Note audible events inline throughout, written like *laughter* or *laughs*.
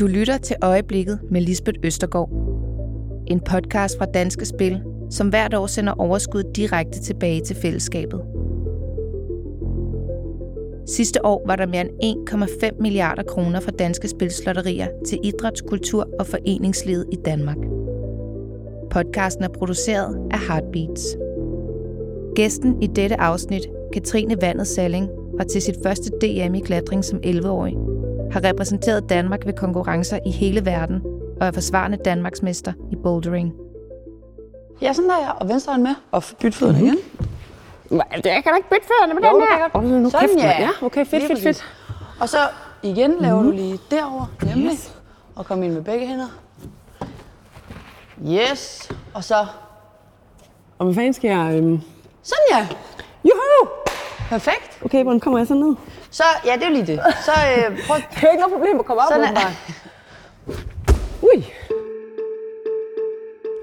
Du lytter til Øjeblikket med Lisbeth Østergaard. En podcast fra Danske Spil, som hvert år sender overskud direkte tilbage til fællesskabet. Sidste år var der mere end 1,5 milliarder kroner fra Danske Spilslotterier til idræts-, kultur- og foreningslivet i Danmark. Podcasten er produceret af Heartbeats. Gæsten i dette afsnit, Katrine Vandet Salling, var til sit første DM i klatring som 11-årig, har repræsenteret Danmark ved konkurrencer i hele verden og er forsvarende Danmarksmester i bouldering. Ja, sådan der, ja. Og venstre hånd med. Og byt fødderne Mhm. igen. Det kan da ikke bytte fødderne med Jo, den det her. jeg nu Sådan, kæft, ja. Ja, okay, fedt, fedt, fedt. Og så igen laver Mhm. du lige derover, nemlig. Yes. Og kom ind med begge hænder. Yes. Og så, Og hvad fanden skal jeg... Øhm... sådan ja. Juhu! Perfekt. Okay, hvordan kommer jeg så ned? Så, ja, det er jo lige det. Så øh, prøv *laughs* Det er ikke noget problem at komme op. Sådan er-. *laughs* Ui.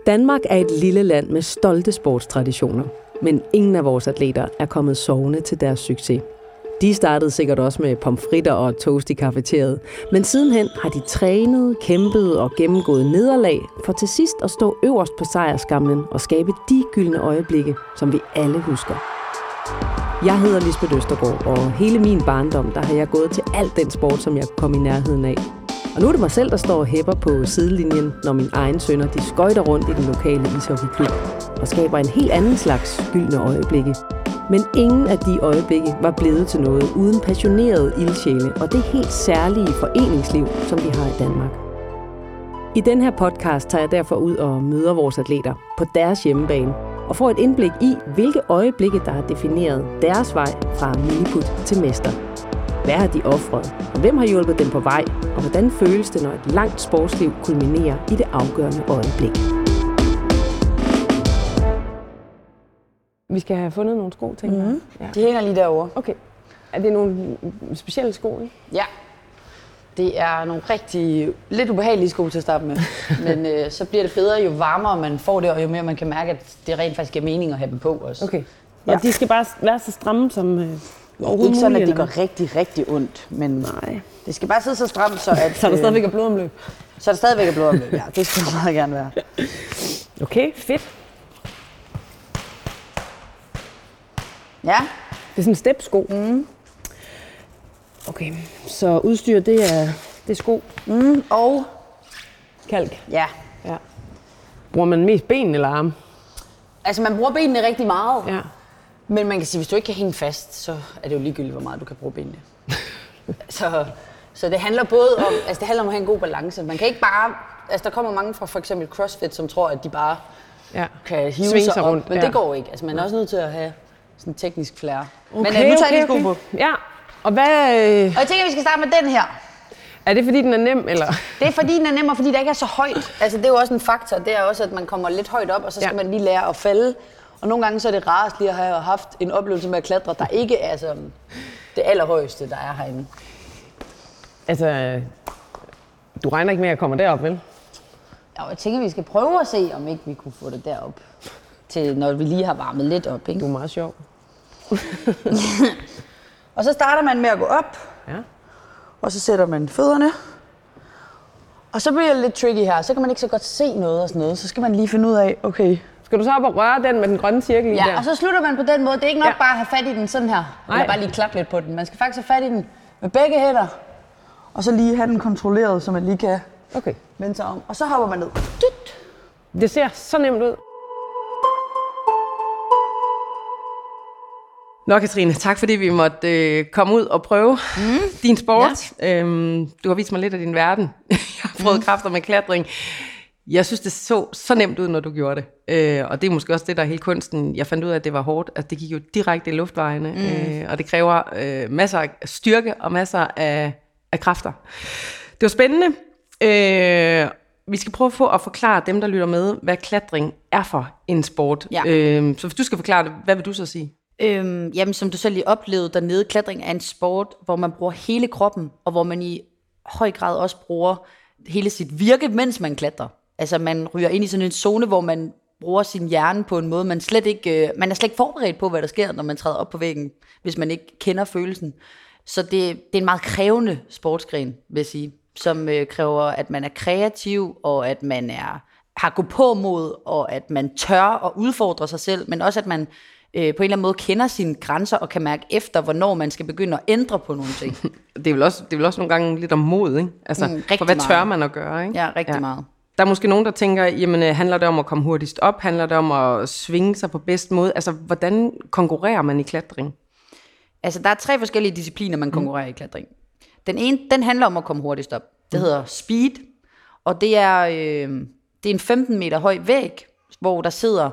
Danmark er et lille land med stolte sportstraditioner, men ingen af vores atleter er kommet sovende til deres succes. De startede sikkert også med pomfritter og toast i kafeteriet, men sidenhen har de trænet, kæmpet og gennemgået nederlag for til sidst at stå øverst på sejrskamlen og skabe de gyldne øjeblikke, som vi alle husker. Jeg hedder Lisbeth Østergaard, og hele min barndom, der har jeg gået til alt den sport, som jeg kunne komme i nærheden af. Og nu er det mig selv, der står og hæpper på sidelinjen, når mine egne sønner de skøjter rundt i den lokale ishockeyklub og skaber en helt anden slags gyldne øjeblikke. Men ingen af de øjeblikke var blevet til noget uden passionerede ildsjæle og det helt særlige foreningsliv, som vi har i Danmark. I den her podcast tager jeg derfor ud og møder vores atleter på deres hjemmebane og får et indblik i, hvilke øjeblikke, der har defineret deres vej fra miniput til mester. Hvad har de offret, og hvem har hjulpet dem på vej, og hvordan føles det, når et langt sportsliv kulminerer i det afgørende øjeblik? Vi skal have fundet nogle sko, tænker jeg. De hænger lige derovre. Okay. Er det nogle specielle sko, ikke? Ja. Det er nogle rigtig lidt ubehagelige sko til at starte med. *laughs* Men øh, så bliver det bedre, jo varmere man får det, og jo mere man kan mærke, at det rent faktisk giver mening at have dem på også. Okay. Ja. Og de skal bare være så stramme som øh, overhovedet Ikke sådan, at det går rigtig, rigtig ondt, men Nej. det skal bare sidde så stramt, så at, *laughs* Så er der øh, stadigvæk er blodomløb. så er der stadigvæk er blodomløb. Ja, det skal der meget gerne være. *laughs* Okay, fedt. Ja, Det er sådan en stepsko. Mm. Okay, så udstyr, det er, det er sko. mm, og Kalk. ja, Ja. Bruger man mest ben eller arme? altså man bruger benene rigtig meget, Ja. men man kan sige, hvis du ikke kan hænge fast, så er det jo ligegyldigt, hvor meget du kan bruge benene. *laughs* så, så det handler både om, altså det handler om at have en god balance. Man kan ikke bare, altså der kommer mange fra for eksempel CrossFit, som tror, at de bare ja. kan hive Svinge sig, sig op, rundt, men ja. det går ikke. Altså man er også nødt til at have sådan teknisk flair. Okay, men øh, nu tager jeg lige sko på. Ja, og hvad... Øh, Og jeg tænker, at vi skal starte med den her. er det fordi, den er nem, eller? Det er fordi, den er nem, og fordi der ikke er så højt. Altså, det er jo også en faktor. Det er også, at man kommer lidt højt op, og så skal Ja. man lige lære at falde. Og nogle gange så er det rarest lige at have haft en oplevelse med at klatre, der ikke er sådan det allerhøjeste, der er herinde. Altså, du regner ikke med, at jeg kommer derop, vel? Ja, jeg tænker, vi skal prøve at se, om ikke vi kunne få det derop. Til når vi lige har varmet lidt op, Du ikke? er meget sjov. *laughs* Og så starter man med at gå op, Ja. og så sætter man fødderne. Og så bliver det lidt tricky her. Så kan man ikke så godt se noget og sådan noget. Så skal man lige finde ud af, okay, Skal du så op og røre den med den grønne cirkel i Ja, der? og så slutter man på den måde. Det er ikke nok Ja. ja. bare at have fat i den sådan her. Nej. Eller bare lige klappe lidt på den. Man skal faktisk have fat i den med begge hænder. Og så lige have den kontrolleret, så man lige kan Okay. vende sig om. Og så hopper man ned. Dyt. Det ser så nemt ud. Nå, Katrine, tak fordi vi måtte øh, komme ud og prøve mm. *laughs* din sport. Ja. Øhm, du har vist mig lidt af din verden. *laughs* Jeg har prøvet mm. kræfter med klatring. Jeg synes, det så så nemt ud, når du gjorde det. Øh, og det er måske også det, der er hele kunsten. Jeg fandt ud af, at det var hårdt. Altså, det gik jo direkte i luftvejene. Mm. Øh, og det kræver øh, masser af styrke og masser af, af kræfter. Det var spændende. Øh, vi skal prøve på at forklare dem, der lytter med, hvad klatring er for en sport. Ja. Øh, så hvis du skal forklare det, hvad vil du så sige? Øhm, jamen, som du selv lige oplevede dernede, klatring er en sport, hvor man bruger hele kroppen, og hvor man i høj grad også bruger hele sit virke, mens man klatrer. Altså, man ryger ind i sådan en zone, hvor man bruger sin hjerne på en måde, man slet ikke, øh, man er slet ikke forberedt på, hvad der sker, når man træder op på væggen, hvis man ikke kender følelsen. Så det, det er en meget krævende sportsgren, vil jeg sige. som øh, kræver, at man er kreativ, og at man er har gå på mod, og at man tør at udfordre sig selv, men også at man øh, på en eller anden måde kender sine grænser og kan mærke efter, hvornår man skal begynde at ændre på nogle ting. *laughs* Det er vel også, det er vel også nogle gange lidt om mod, ikke? Altså, Mm, mm, for hvad tør meget. man at gøre, ikke? Ja, rigtig ja. meget. Der er måske nogen, der tænker, jamen øh, handler det om at komme hurtigst op? Handler det om at svinge sig på bedst måde? Altså, hvordan konkurrerer man i klatring? Altså, der er tre forskellige discipliner, man konkurrerer mm. i klatring. Den ene, den handler om at komme hurtigst op. Det mm. hedder speed, og det er, øh, det er en 15 meter høj væg, hvor der sidder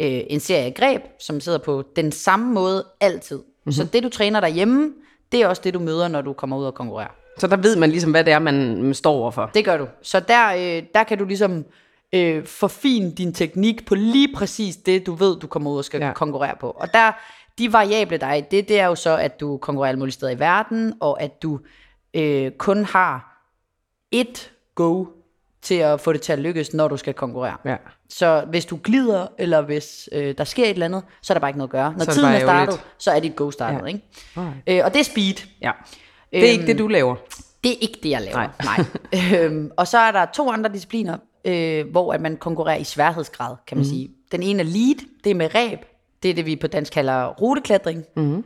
øh, en serie af greb, som sidder på den samme måde altid. Mm-hmm. Så det, du træner derhjemme, det er også det, du møder, når du kommer ud og konkurrerer. Så der ved man ligesom, hvad det er, man står overfor. Det gør du. Så der, øh, der kan du ligesom øh, forfine din teknik på lige præcis det, du ved, du kommer ud og skal ja. Konkurrere på. Og der, de variable, der er i det, det er jo så, at du konkurrerer alle mulige steder i verden, og at du øh, kun har et go til at få det til at lykkes, når du skal konkurrere. Ja. Så hvis du glider, eller hvis øh, der sker et eller andet, så er der bare ikke noget at gøre. Når Så er tiden er startet, så er dit go startet. Ja. Ikke? Alright. Øh, og det er speed. ja. Det er ikke Øhm, det, du laver. Det er ikke det, jeg laver. Nej. Nej. Nej. *laughs* øhm, og så er der to andre discipliner, øh, hvor at man konkurrerer i sværhedsgrad, kan man mm. sige. Den ene er lead, det er med ræb. Det er det, vi på dansk kalder ruteklatring. Mm.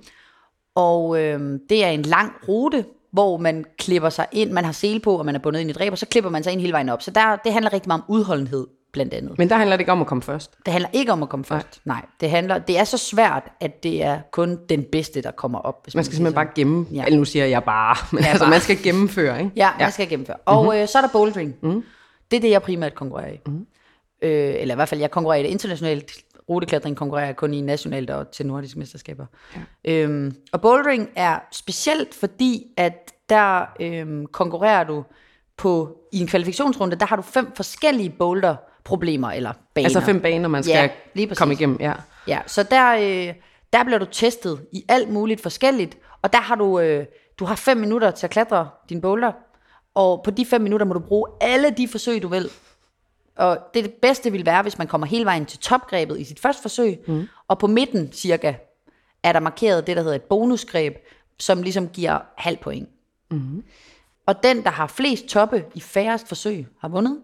Og øh, det er en lang rute, hvor man klipper sig ind. Man har sele på, og man er bundet ind i og så klipper man sig ind hele vejen op. Så der, det handler rigtig meget om udholdenhed, blandt andet. Men der handler det ikke om at komme først. Det handler ikke om at komme først. Nej, Nej det, handler, det er så svært, at det er kun den bedste, der kommer op. Hvis Man skal kan sige simpelthen bare gemme, Ja. ja. eller nu siger jeg bare, men Ja, ja, *laughs* altså bare. man skal gennemføre, ikke? Ja, man skal gennemføre. Og mm-hmm. øh, så er der bouldering. Mm. Det er det, jeg primært konkurrerer i. Mm. Øh, eller i hvert fald, jeg konkurrerer i det internationalt. Ruteklatring konkurrerer jeg kun i nationalt og til nordiske mesterskaber. Ja. Øhm, og bouldering er specielt, fordi at der øhm, konkurrerer du på, i en kvalifikationsrunde, der har du fem forskellige boulder-problemer eller baner. Altså fem baner, man skal Ja, ja, lige præcis. komme igennem. Ja. Ja, så der, øh, der bliver du testet i alt muligt forskelligt, og der har du, øh, du har fem minutter til at klatre din boulder, og på de fem minutter må du bruge alle de forsøg, du vil. Og det, det bedste vil være, hvis man kommer hele vejen til topgrebet i sit første forsøg, mm. og på midten cirka er der markeret det, der hedder et bonusgreb, som ligesom giver halv point. Mm. Og den, der har flest toppe i færrest forsøg, har vundet.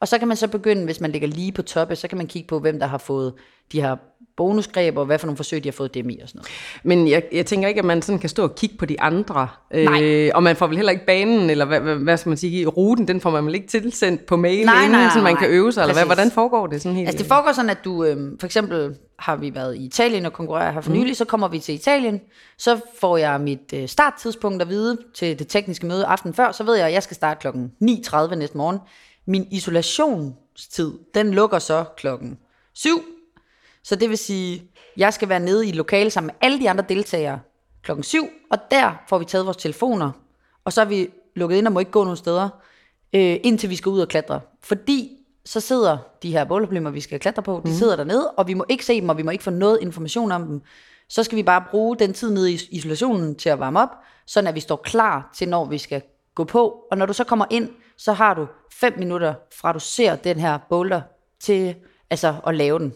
Og så kan man så begynde, hvis man ligger lige på toppe, så kan man kigge på, hvem der har fået de her bonusgreb, og hvad for nogle forsøg, de har fået dem i og sådan noget. Men jeg, jeg tænker ikke, at man sådan kan stå og kigge på de andre. Nej. Øh, og man får vel heller ikke banen, eller hvad, hvad, hvad skal man sige, ruten, den får man vel ikke tilsendt på mail, Nej, inden, nej, nej, så man nej. kan øve sig, eller hvad? Hvordan foregår det sådan helt? Altså det foregår sådan, at du, øh, for eksempel har vi været i Italien og konkurrerer her for nylig, så kommer vi til Italien, så får jeg mit øh, starttidspunkt at vide til det tekniske møde aften før, så ved jeg, at jeg skal starte klokken 9.30 næste morgen. Min isolationstid, den lukker så klokken 7, så det vil sige, jeg skal være nede i et lokale sammen med alle de andre deltagere klokken 7, og der får vi taget vores telefoner, og så er vi lukket ind og må ikke gå nogen steder, øh, indtil vi skal ud og klatre. Fordi så sidder de her boulderproblemer, vi skal klatre på, de sidder dernede, og vi må ikke se dem, og vi må ikke få noget information om dem. Så skal vi bare bruge den tid nede i isolationen til at varme op, sådan at vi står klar til, når vi skal gå på. Og når du så kommer ind, så har du 5 minutter fra du ser den her boulder til altså, at lave den.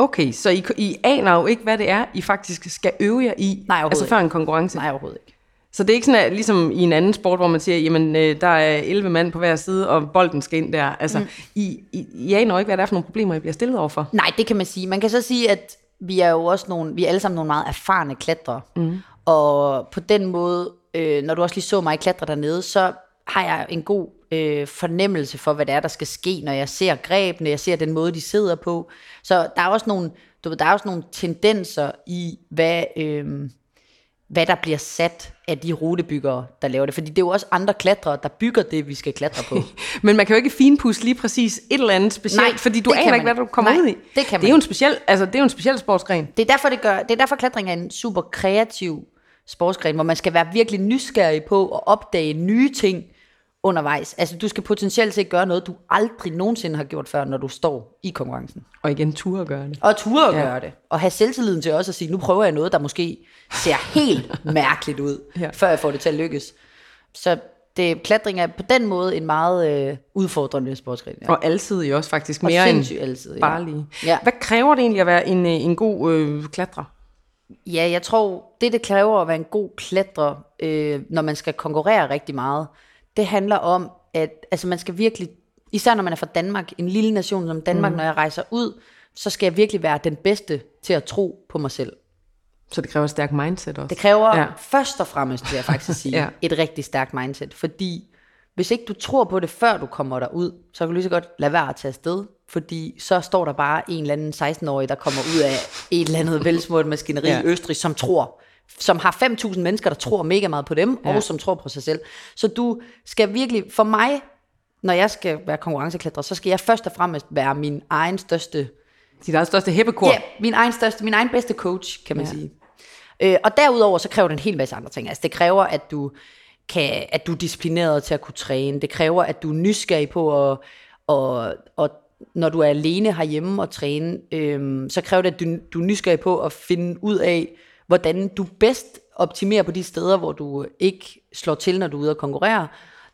Okay, så I, I aner jo ikke, hvad det er, I faktisk skal øve jer i, Nej, overhovedet altså før en konkurrence. Nej, overhovedet ikke. Så det er ikke sådan, at, ligesom i en anden sport, hvor man siger, jamen øh, der er 11 mand på hver side, og bolden skal ind der. Altså, mm. I, I, I aner jo ikke, hvad det er for nogle problemer, I bliver stillet overfor. Nej, det kan man sige. Man kan så sige, at vi er jo også nogle, vi er alle sammen nogle meget erfarne klatrere. Mm. Og på den måde, øh, når du også lige så mig klatre dernede, så har jeg en god øh, fornemmelse for, hvad det er, der skal ske, når jeg ser grebene, jeg ser den måde, de sidder på. Så der er også nogle, du ved, der er også nogle tendenser i, hvad, øh, hvad der bliver sat af de rutebyggere, der laver det. Fordi det er jo også andre klatrere, der bygger det, vi skal klatre på. *laughs* Men man kan jo ikke finpudse lige præcis et eller andet specielt, Nej, fordi du aner ikke, man hvad du kommer Nej, ud i. det kan det er jo man en speciel, altså, det er jo en speciel sportsgren. Det er derfor, det gør, det er derfor klatring er en super kreativ sportsgren, hvor man skal være virkelig nysgerrig på at opdage nye ting undervejs. Altså, du skal potentielt set gøre noget, du aldrig nogensinde har gjort før, når du står i konkurrencen. Og igen, ture at gøre det. Og ture at Ja. gøre det. Og have selvtilliden til også at sige, nu prøver jeg noget, der måske ser helt *laughs* mærkeligt ud, Ja. før jeg får det til at lykkes. Så det, klatring er på den måde en meget øh, udfordrende sportsgren. Ja. Og alsidig også faktisk Og mere end sindssygt altid. Ja. bare lige. Ja. Hvad kræver det egentlig at være en, øh, en god øh, klatrer? Ja, jeg tror, det det kræver at være en god klatrer, øh, når man skal konkurrere rigtig meget, det handler om, at altså man skal virkelig, især når man er fra Danmark, en lille nation som Danmark, mm. når jeg rejser ud, så skal jeg virkelig være den bedste til at tro på mig selv. Så det kræver et stærkt mindset også? Det kræver ja. først og fremmest, vil jeg faktisk *laughs* sige, Ja. et rigtig stærkt mindset. Fordi hvis ikke du tror på det, før du kommer derud, så kan du lige så godt lade være at tage afsted. Fordi så står der bare en eller anden 16-årig, der kommer ud af et eller andet velsmurt maskineri Ja. i Østrig, som tror, som har 5.000 mennesker, der tror mega meget på dem, Ja. og som tror på sig selv. Så du skal virkelig, for mig, når jeg skal være konkurrenceklatrer, så skal jeg først og fremmest være min egen største Dit eget største hæppekor? Ja, min egen, største, min egen bedste coach, kan man ja. sige. Øh, og derudover, så kræver det en hel masse andre ting. Altså, det kræver, at du, kan, at du er disciplineret til at kunne træne. Det kræver, at du er nysgerrig på at, og, og når du er alene herhjemme og træne, øhm, så kræver det, at du, du er nysgerrig på at finde ud af, hvordan du bedst optimerer på de steder, hvor du ikke slår til, når du er ude at konkurrere.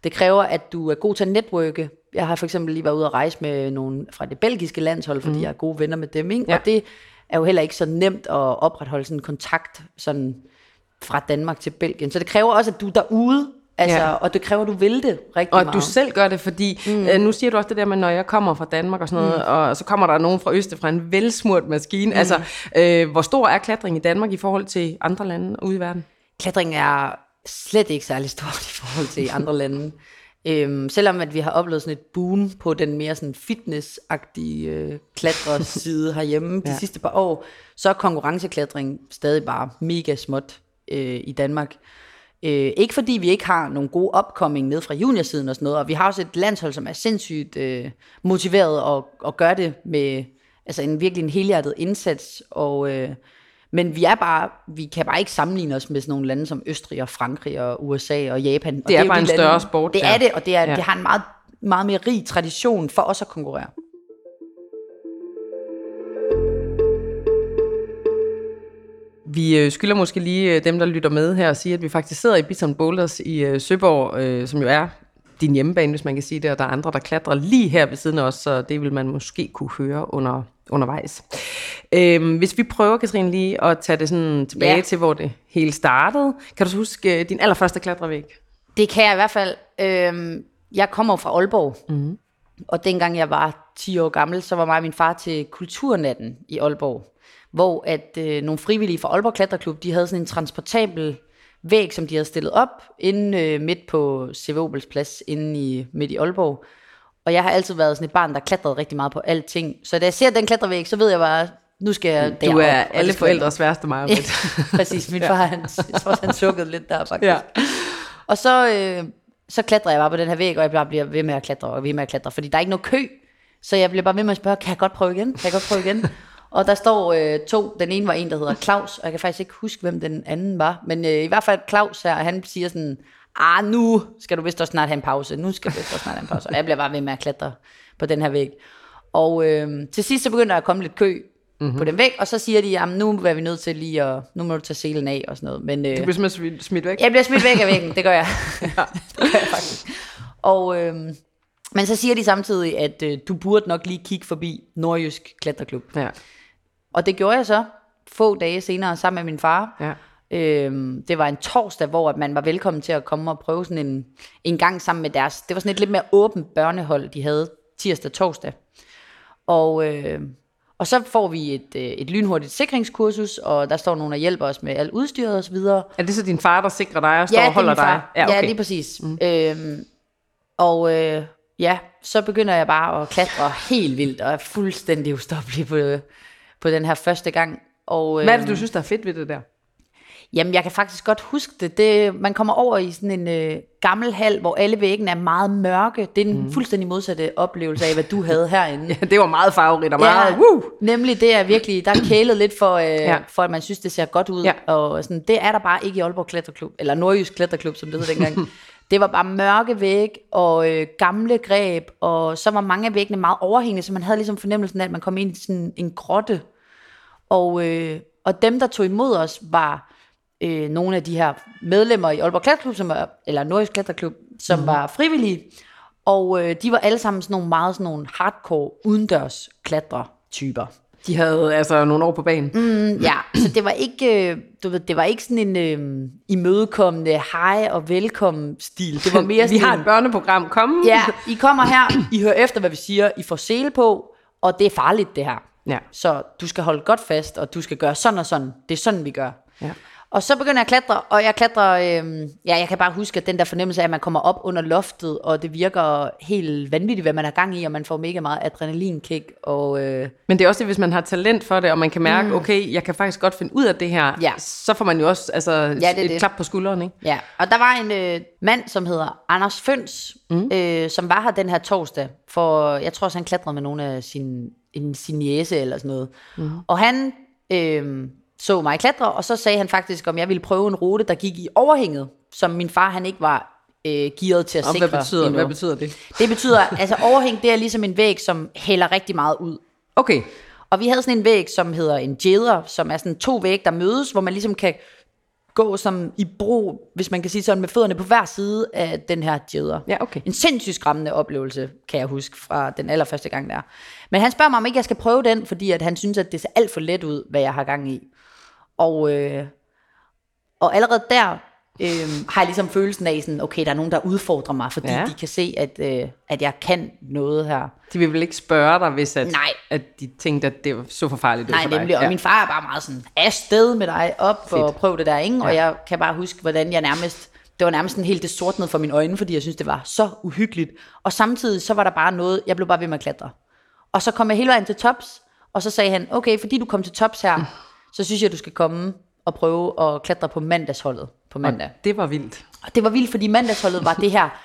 Det kræver, at du er god til at netværke. Jeg har for eksempel lige været ude at rejse med nogen fra det belgiske landshold, fordi mm. jeg er gode venner med dem. Ikke? Ja. Og det er jo heller ikke så nemt at opretholde sådan en kontakt sådan fra Danmark til Belgien. Så det kræver også, at du er derude, altså, Ja. og det kræver, at du vil det rigtig Og meget. du selv gør det, fordi mm. øh, nu siger du også det der med, når jeg kommer fra Danmark og sådan noget, mm. og så kommer der nogen fra Østrig fra en velsmurt maskine. Mm. Altså, øh, hvor stor er klatring i Danmark i forhold til andre lande ude i verden? Klatring er slet ikke særlig stort i forhold til andre lande. Øhm, selvom at vi har oplevet sådan et boom på den mere sådan fitnessagtige øh, klatrerside *laughs* herhjemme de Ja. ja. sidste par år, så er konkurrenceklatring stadig bare mega småt øh, i Danmark. Øh, ikke fordi vi ikke har nogle gode upcoming ned fra juniorsiden og sådan noget, og vi har også et landshold, som er sindssygt øh, motiveret og, og gør det med altså en virkelig en helhjertet indsats, og, øh, men vi er bare, vi kan bare ikke sammenligne os med sådan nogle lande som Østrig og Frankrig og USA og Japan. Og er jo bare de en lande- større sport Det er det, og det, er, Ja. ja. det har en meget, meget mere rig tradition for os at konkurrere. Vi øh, skylder måske lige øh, dem, der lytter med her, at sige, at vi faktisk sidder i Bison Boulders i øh, Søborg, som jo er din hjemmebane, hvis man kan sige det, og der er andre, der klatrer lige her ved siden af os, så det vil man måske kunne høre under, undervejs. Øhm, hvis vi prøver, Katrine, lige at tage det sådan tilbage ja. Til, hvor det hele startede. Kan du så huske din allerførste klatrevæg? Det kan jeg i hvert fald. Øhm, jeg kommer fra Aalborg, mm. og dengang jeg var 10 år gammel, så var mig og min far til Kulturnatten i Aalborg, hvor at øh, nogle frivillige fra Aalborg Klatreklub, de havde sådan en transportabel væg, som de havde stillet op inde øh, midt på CV Obels plads inde i, midt i Aalborg. Og jeg har altid været sådan et barn, der klatrede rigtig meget på alting. Så da jeg ser den klatrevæg, så ved jeg bare, nu skal jeg Du derop, er og det alle forældres værste Marit. *laughs* Præcis, min far, han, jeg tror, han sukkede lidt der faktisk. Ja. Og så, øh, så klatrer jeg bare på den her væg, og jeg bare bliver ved med at klatre og ved med at klatre, fordi der er ikke noget kø. Så jeg bliver bare ved med at spørge, kan jeg godt prøve igen? Kan jeg godt prøve igen? Og der står øh, to. Den ene var en, der hedder Claus, og jeg kan faktisk ikke huske, hvem den anden var. Men øh, i hvert fald Claus her, han siger sådan, ah, nu skal du vist også snart have en pause. Nu skal du vist også snart have en pause. Og jeg bliver bare ved med at klatre på den her væg. Og øh, til sidst så begynder der at komme lidt kø mm-hmm. på den væg, og så siger de, jamen nu er vi nødt til lige at, nu må du tage selen af og sådan noget. Men, øh, Du bliver simpelthen smidt- væk. jeg bliver smidt væk af væggen, det gør jeg. *laughs* *laughs* det gør jeg faktisk. Og, øhm, men så siger de samtidig, at øh, du burde nok lige kigge forbi Nordjysk Klatreklub. Ja. Og det gjorde jeg så få dage senere sammen med min far. Ja. Øhm, det var en torsdag, hvor at man var velkommen til at komme og prøve sådan en, en gang sammen med deres... Det var sådan et lidt mere åbent børnehold, de havde tirsdag og torsdag. Og, øh, og så får vi et, øh, et lynhurtigt sikringskursus, og der står nogen, der hjælper os med alt udstyret og så videre. Er det så din far, der sikrer dig og står Ja, og holder er dig? Ja, okay. ja, lige præcis. Mm. Øhm, og øh, ja, så begynder jeg bare at klatre helt vildt, og er fuldstændig ustoppelig på, på den her første gang. Og, Hvad er det, øhm, du synes, der er fedt ved det der? Jamen, jeg kan faktisk godt huske det. det man kommer over i sådan en øh, gammel hal, hvor alle væggene er meget mørke. Det er en mm. fuldstændig modsatte oplevelse af, hvad du havde *laughs* herinde. Det var meget farverigt og meget... Ja, Woo! nemlig det er virkelig, der er kælet lidt for, øh, Ja. ja. for, at man synes, det ser godt ud. Ja. Og sådan, det er der bare ikke i Aalborg Klatreklub, eller Nordjysk Klatreklub, som det hed dengang. *laughs* det var bare mørke væg og øh, gamle greb, og så var mange af væggene meget overhængende, så man havde ligesom fornemmelsen af, at man kom ind i sådan en grotte. Og, øh, og dem, der tog imod os, var øh, nogle af de her medlemmer i Aalborg Klatreklub, som var, eller Nordjysk Klatreklub, som mm. var frivillige. Og øh, de var alle sammen sådan nogle meget sådan nogle hardcore udendørs klatre typer. De havde altså nogle år på banen. Mm, ja, så det var ikke, øh, du ved, det var ikke sådan en øh, imødekommende hej og velkommen stil. Det var mere *laughs* Vi sådan har et børneprogram. Kom. Ja, I kommer her, I hører efter, hvad vi siger, I får sele på, og det er farligt, det her. Ja. Så du skal holde godt fast, og du skal gøre sådan og sådan. Det er sådan, vi gør. Ja. Og så begynder jeg at klatre, og jeg klatrer, øhm, ja, jeg kan bare huske, at den der fornemmelse af, at man kommer op under loftet, og det virker helt vanvittigt, hvad man er gang i, og man får mega meget adrenalinkick, og øh, Men det er også det, hvis man har talent for det, og man kan mærke, mm. okay, jeg kan faktisk godt finde ud af det her, Ja. så får man jo også altså, Ja, det et det. klap på skulderen, ikke? ja. Og der var en øh, mand, som hedder Anders Føns, mm. øh, som var her den her torsdag, for jeg tror også, han klatrede med nogle af sin, en, sin jæse eller sådan noget. Mm. Og han øh, så mig klatre, og så sagde han faktisk, om jeg ville prøve en rute, der gik i overhænget, som min far han ikke var øh, gearet til at Og sikre hvad betyder, endnu. hvad betyder det? Det betyder, altså overhæng, det er ligesom en væg, som hælder rigtig meget ud. Okay, Og vi havde sådan en væg, som hedder en jeder, som er sådan to vægge, der mødes, hvor man ligesom kan gå som i bro, hvis man kan sige sådan, med fødderne på hver side af den her jeder. Ja, okay. En sindssygt skræmmende oplevelse, kan jeg huske fra den allerførste gang der. Men han spørger mig, om ikke jeg skal prøve den, fordi at han synes, at det ser alt for let ud, hvad jeg har gang i. Og, øh, og allerede der øh, har jeg ligesom følelsen af, sådan, okay, der er nogen, der udfordrer mig, fordi Ja. ja. de kan se, at, øh, at jeg kan noget her. de vil vel ikke spørge dig, hvis at, Nej. at de tænkte, at det var så for farligt ud Nej, for dig? nemlig. Og min far er bare meget sådan, afsted med dig, op for Fedt. at prøve det der, ikke? Og Ja. jeg kan bare huske, hvordan jeg nærmest, det var nærmest sådan helt det sortnede for mine øjne, fordi jeg synes, det var så uhyggeligt. Og samtidig, så var der bare noget, jeg blev bare ved med at klatre. Og så kom jeg hele vejen til tops, og så sagde han, okay, fordi du kom til tops her, så synes jeg, du skal komme og prøve at klatre på mandagsholdet på mandag. Og det var vildt. Og det var vildt, fordi mandagsholdet var det her. *laughs*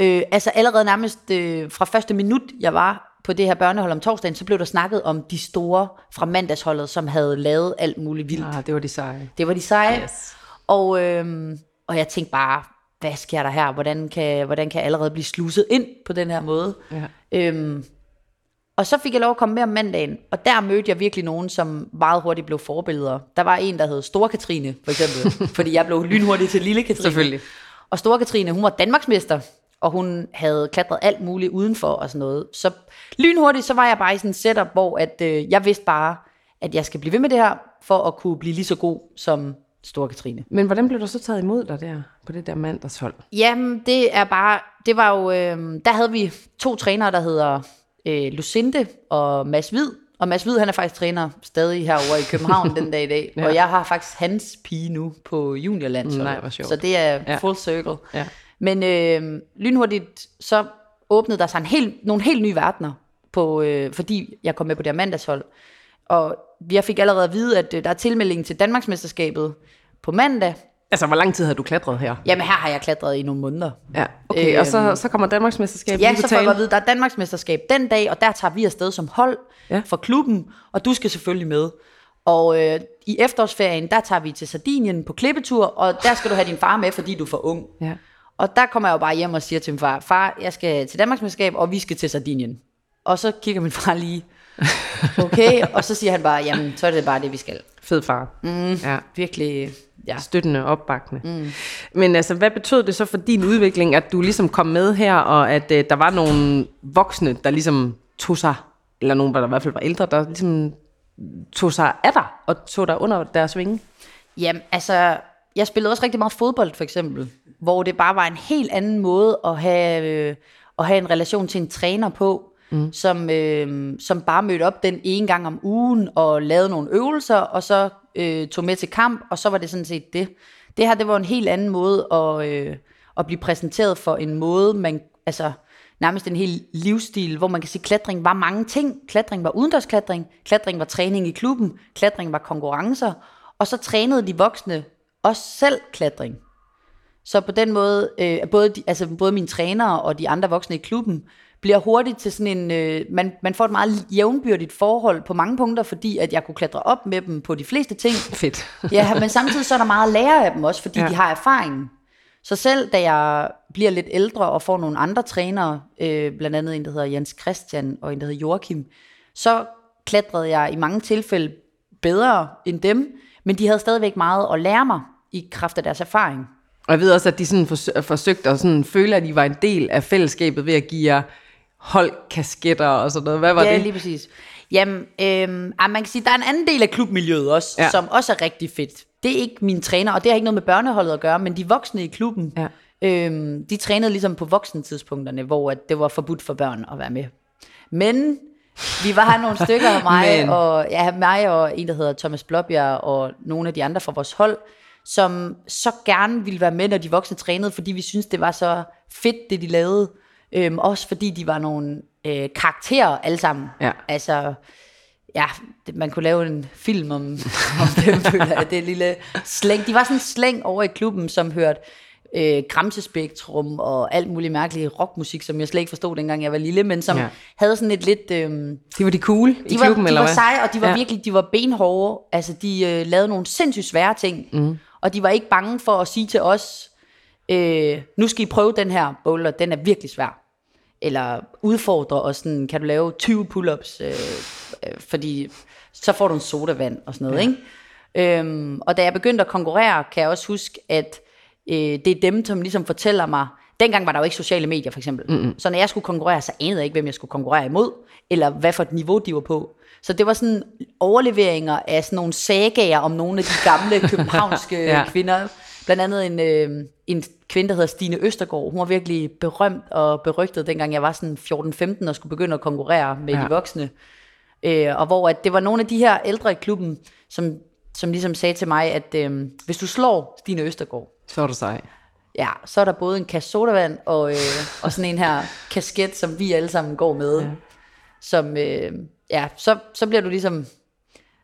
Øh, altså allerede nærmest øh, fra første minut, jeg var på det her børnehold om torsdagen, så blev der snakket om de store fra mandagsholdet, som havde lavet alt muligt vildt. Ah, det var de seje. Det var de seje. Yes. Og, øhm, og jeg tænkte bare, hvad sker der her? Hvordan kan, hvordan kan jeg allerede blive sluset ind på den her måde? Ja. Øhm, og så fik jeg lov at komme med om mandagen, og der mødte jeg virkelig nogen, som meget hurtigt blev forbilleder. Der var en, der hed Store Katrine, for eksempel, *laughs* fordi jeg blev lynhurtigt til Lille Katrine. Selvfølgelig. Og Store Katrine, hun var Danmarksmester, og hun havde klatret alt muligt udenfor og sådan noget. Så lynhurtigt, så var jeg bare i sådan en setup, hvor at, øh, jeg vidste bare, at jeg skal blive ved med det her, for at kunne blive lige så god som Store Katrine. Men hvordan blev du så taget imod dig der, på det der mandagshold? Jamen, det er bare, det var jo, øh, der havde vi to trænere, der hedder øh, Lucinde og Mads Hvid. Og Mads Hvid, han er faktisk træner stadig herovre i København den dag i dag. *laughs* Ja. Og jeg har faktisk hans pige nu på juniorlandsholdet. Nej, hvor sjovt. Så det er Ja. full circle. Ja. Men øh, lynhurtigt, så åbnede der sig en helt, nogle helt nye verdener, på, øh, fordi jeg kom med på det her mandagshold. Og jeg fik allerede at vide, at øh, der er tilmelding til Danmarksmesterskabet på mandag. Altså, hvor lang tid havde du klatret her? Jamen her har jeg klatret i nogle måneder. Ja, okay. Øhm, og så, så kommer Danmarksmesterskabet Ja, så får jeg at vide, der er Danmarksmesterskab den dag, og der tager vi afsted som hold ja. for klubben, og du skal selvfølgelig med. Og øh, i efterårsferien, der tager vi til Sardinien på klippetur, og der skal du have din far med, fordi du er for ung. Ja. Og der kommer jeg jo bare hjem og siger til min far, far, jeg skal til Danmarksmesterskab, og vi skal til Sardinien. Og så kigger min far lige, *laughs* okay, og så siger han bare, jamen, så er det bare det, vi skal. Fed far. Mm. Ja. Virkelig, ja. Støttende, opbakkende. Mm. Men altså, hvad betød det så for din udvikling, at du ligesom kom med her, og at øh, der var nogle voksne, der ligesom tog sig, eller nogen, der i hvert fald var ældre, der ligesom tog sig af dig, og tog dig under deres vinge? Jamen, altså, jeg spillede også rigtig meget fodbold, for eksempel, hvor det bare var en helt anden måde at have, øh, at have en relation til en træner på, mm. som, øh, som bare mødte op den ene gang om ugen og lavede nogle øvelser, og så øh, tog med til kamp, og så var det sådan set det. Det her, det var en helt anden måde at, øh, at blive præsenteret for en måde, man, altså nærmest en hel livsstil, hvor man kan sige, at klatring var mange ting. Klatring var udendørsklatring, klatring var træning i klubben, klatring var konkurrencer, og så trænede de voksne også selv klatring. Så på den måde, øh, både, de, altså både mine trænere og de andre voksne i klubben, bliver hurtigt til sådan en, øh, man, man får et meget jævnbyrdigt forhold på mange punkter, fordi at jeg kunne klatre op med dem på de fleste ting. *laughs* Fedt. Ja, men samtidig så er der meget at lære af dem også, fordi Ja. de har erfaringen. Så selv da jeg bliver lidt ældre og får nogle andre trænere, øh, blandt andet en, der hedder Jens Christian og en, der hedder Joachim, så klatrede jeg i mange tilfælde bedre end dem, men de havde stadigvæk meget at lære mig i kraft af deres erfaring. Og jeg ved også, at de sådan fors- forsøgte at sådan føle, at de var en del af fællesskabet ved at give jer holdkasketter og sådan noget. Hvad var ja, det? lige præcis. Jamen, ah, man kan sige, der er en anden del af klubmiljøet også, Ja. ja. som også er rigtig fedt. Det er ikke mine træner, og det har ikke noget med børneholdet at gøre, men de voksne i klubben, Ja. øhm, de trænede ligesom på voksentidspunkterne, hvor at det var forbudt for børn at være med. Men vi var her nogle stykker *laughs* mig, Men. og, ja, mig og en, der hedder Thomas Blåbjerg, og nogle af de andre fra vores hold, som så gerne ville være med, når de voksne trænede, fordi vi synes det var så fedt, det de lavede. Øhm, også fordi de var nogle øh, karakterer alle sammen. Ja. Altså, ja, det, man kunne lave en film om, *laughs* om dem, føler jeg, det lille slæng. De var sådan en slæng over i klubben, som hørte øh, Gramsespektrum og alt muligt mærkeligt rockmusik, som jeg slet ikke forstod, dengang jeg var lille, men som Ja. havde sådan et lidt... Øh, De var de cool i de var, klubben, de eller var hvad? seje, og de var ja. virkelig, de var benhårde. Altså, de øh, lavede nogle sindssygt svære ting. Mm. Og de var ikke bange for at sige til os, øh, nu skal I prøve den her boulder, den er virkelig svær. Eller udfordre os, sådan, kan du lave 20 pull-ups, øh, øh, fordi så får du en sodavand og sådan noget, ja. ikke? Øhm, og da jeg begyndte at konkurrere, kan jeg også huske, at øh, det er dem, som ligesom fortæller mig, dengang var der jo ikke sociale medier for eksempel, mm-hmm. så når jeg skulle konkurrere, så anede jeg ikke, hvem jeg skulle konkurrere imod, eller hvad for et niveau de var på. Så det var sådan overleveringer af sådan nogle sagager om nogle af de gamle *laughs* københavnske ja. kvinder. Blandt andet en, øh, en kvinde, der hedder Stine Østergaard. Hun var virkelig berømt og berygtet, dengang jeg var sådan 14-15 og skulle begynde at konkurrere med Ja. de voksne. Øh, og hvor at det var nogle af de her ældre i klubben, som, som ligesom sagde til mig, at øh, hvis du slår Stine Østergaard, Så er du sej. ja, så er der både en kasse sodavand og, øh, og sådan en her kasket, som vi alle sammen går med. Ja. Som, øh, ja, så, så bliver du ligesom,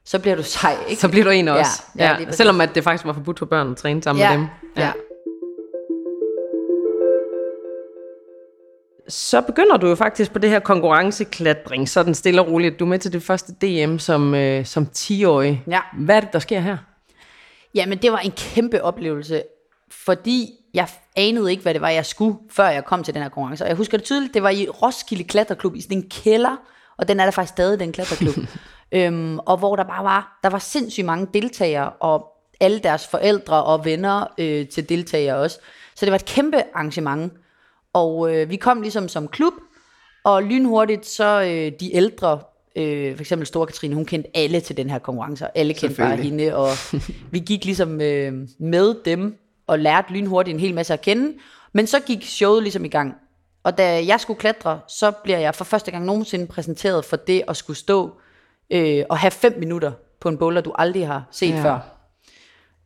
så bliver du sej, ikke? Så bliver du en også. Ja, ja, præcis. Selvom at det faktisk var forbudt for børn at træne sammen ja, med dem. Ja. Så begynder du jo faktisk på det her konkurrenceklatring, sådan stille og roligt. Du er med til det første DM som, øh, som 10-årig. Ja. Hvad er det, der sker her? Jamen, det var en kæmpe oplevelse, fordi jeg anede ikke, hvad det var, jeg skulle, før jeg kom til den her konkurrence. Og jeg husker det tydeligt, det var i Roskilde Klatreklub, i sådan en kælder, og den er der faktisk stadig, den klatreklub. *laughs* øhm, og hvor der bare var, der var sindssygt mange deltagere, og alle deres forældre og venner øh, til deltagere også. Så det var et kæmpe arrangement. Og øh, vi kom ligesom som klub, og lynhurtigt så øh, de ældre, øh, for eksempel Store Katrine, hun kendte alle til den her konkurrence, og alle kendte bare hende, og *laughs* vi gik ligesom øh, med dem, og lærte lynhurtigt en hel masse at kende, men så gik showet ligesom i gang. Og da jeg skulle klatre, så bliver jeg for første gang nogensinde præsenteret for det at skulle stå øh, og have fem minutter på en boulder, du aldrig har set Ja. før.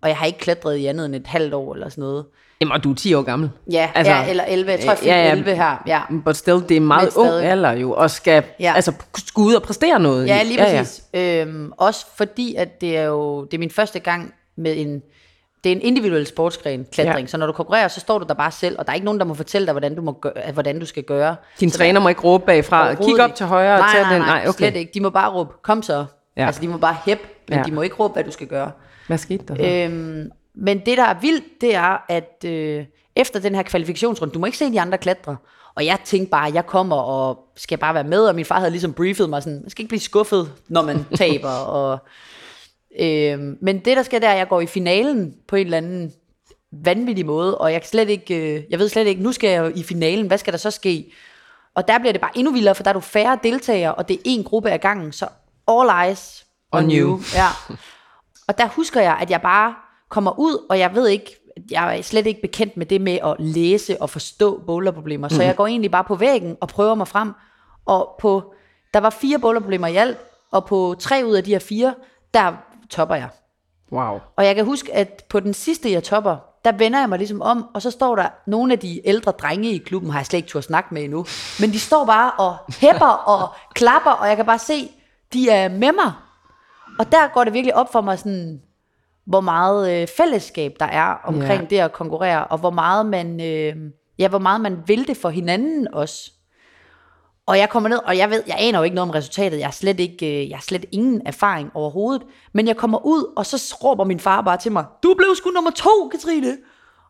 Og jeg har ikke klatret i andet end et halvt år eller sådan noget. Jamen, og du er 10 år gammel. Ja, altså, ja eller 11. Jeg tror, jeg fik ja, ja. 11 her. Ja. But still, det er meget ung alder jo, og skal Ja. altså, skulle ud og præstere noget. Ja, lige præcis. Ja, ja. Øhm, også fordi, at det er jo det er min første gang med en, det er en individuel sportsgren, klatring. Ja. Så når du konkurrerer, så står du der bare selv, og der er ikke nogen, der må fortælle dig, hvordan du, må gøre, hvordan du skal gøre. Din så træner må ikke råbe bagfra, kig op til højre og nej, tage nej, den. Nej, Nej, okay. slet ikke. De må bare råbe, kom så. Ja. Altså, de må bare hæppe, men ja. de må ikke råbe, hvad du skal gøre. Hvad skete der så? Øhm, men det, der er vildt, det er, at øh, efter den her kvalifikationsrunde, du må ikke se de andre klatre. Og jeg tænkte bare, at jeg kommer og skal bare være med, og min far havde ligesom briefet mig sådan, man skal ikke blive skuffet, når man *laughs* taber. og, øhm, men det, der sker, det er, at jeg går i finalen på en eller anden vanvittig måde, og jeg, kan slet ikke, øh, jeg ved slet ikke, nu skal jeg i finalen, hvad skal der så ske? Og der bliver det bare endnu vildere, for der er du færre deltagere, og det er en gruppe ad gangen, så all eyes on, On you. you. Ja. Og der husker jeg, at jeg bare kommer ud, og jeg ved ikke, jeg er slet ikke bekendt med det med at læse og forstå boulderproblemer. Så jeg går egentlig bare på væggen og prøver mig frem. Og på, der var fire boulderproblemer i alt, og på tre ud af de her fire, der topper jeg. Wow. Og jeg kan huske, at på den sidste, jeg topper, der vender jeg mig ligesom om, og så står der nogle af de ældre drenge i klubben, har jeg slet ikke turde snakke med endnu, men de står bare og hæpper *laughs* og klapper, og jeg kan bare se, de er med mig. Og der går det virkelig op for mig sådan, hvor meget øh, fællesskab der er omkring Ja. det at konkurrere, og hvor meget man, øh, ja, hvor meget man vil det for hinanden også. Og jeg kommer ned, og jeg ved, jeg aner jo ikke noget om resultatet. Jeg har slet ikke, øh, jeg har slet ingen erfaring overhovedet. Men jeg kommer ud, og så råber min far bare til mig, du blev sgu nummer to, Katrine.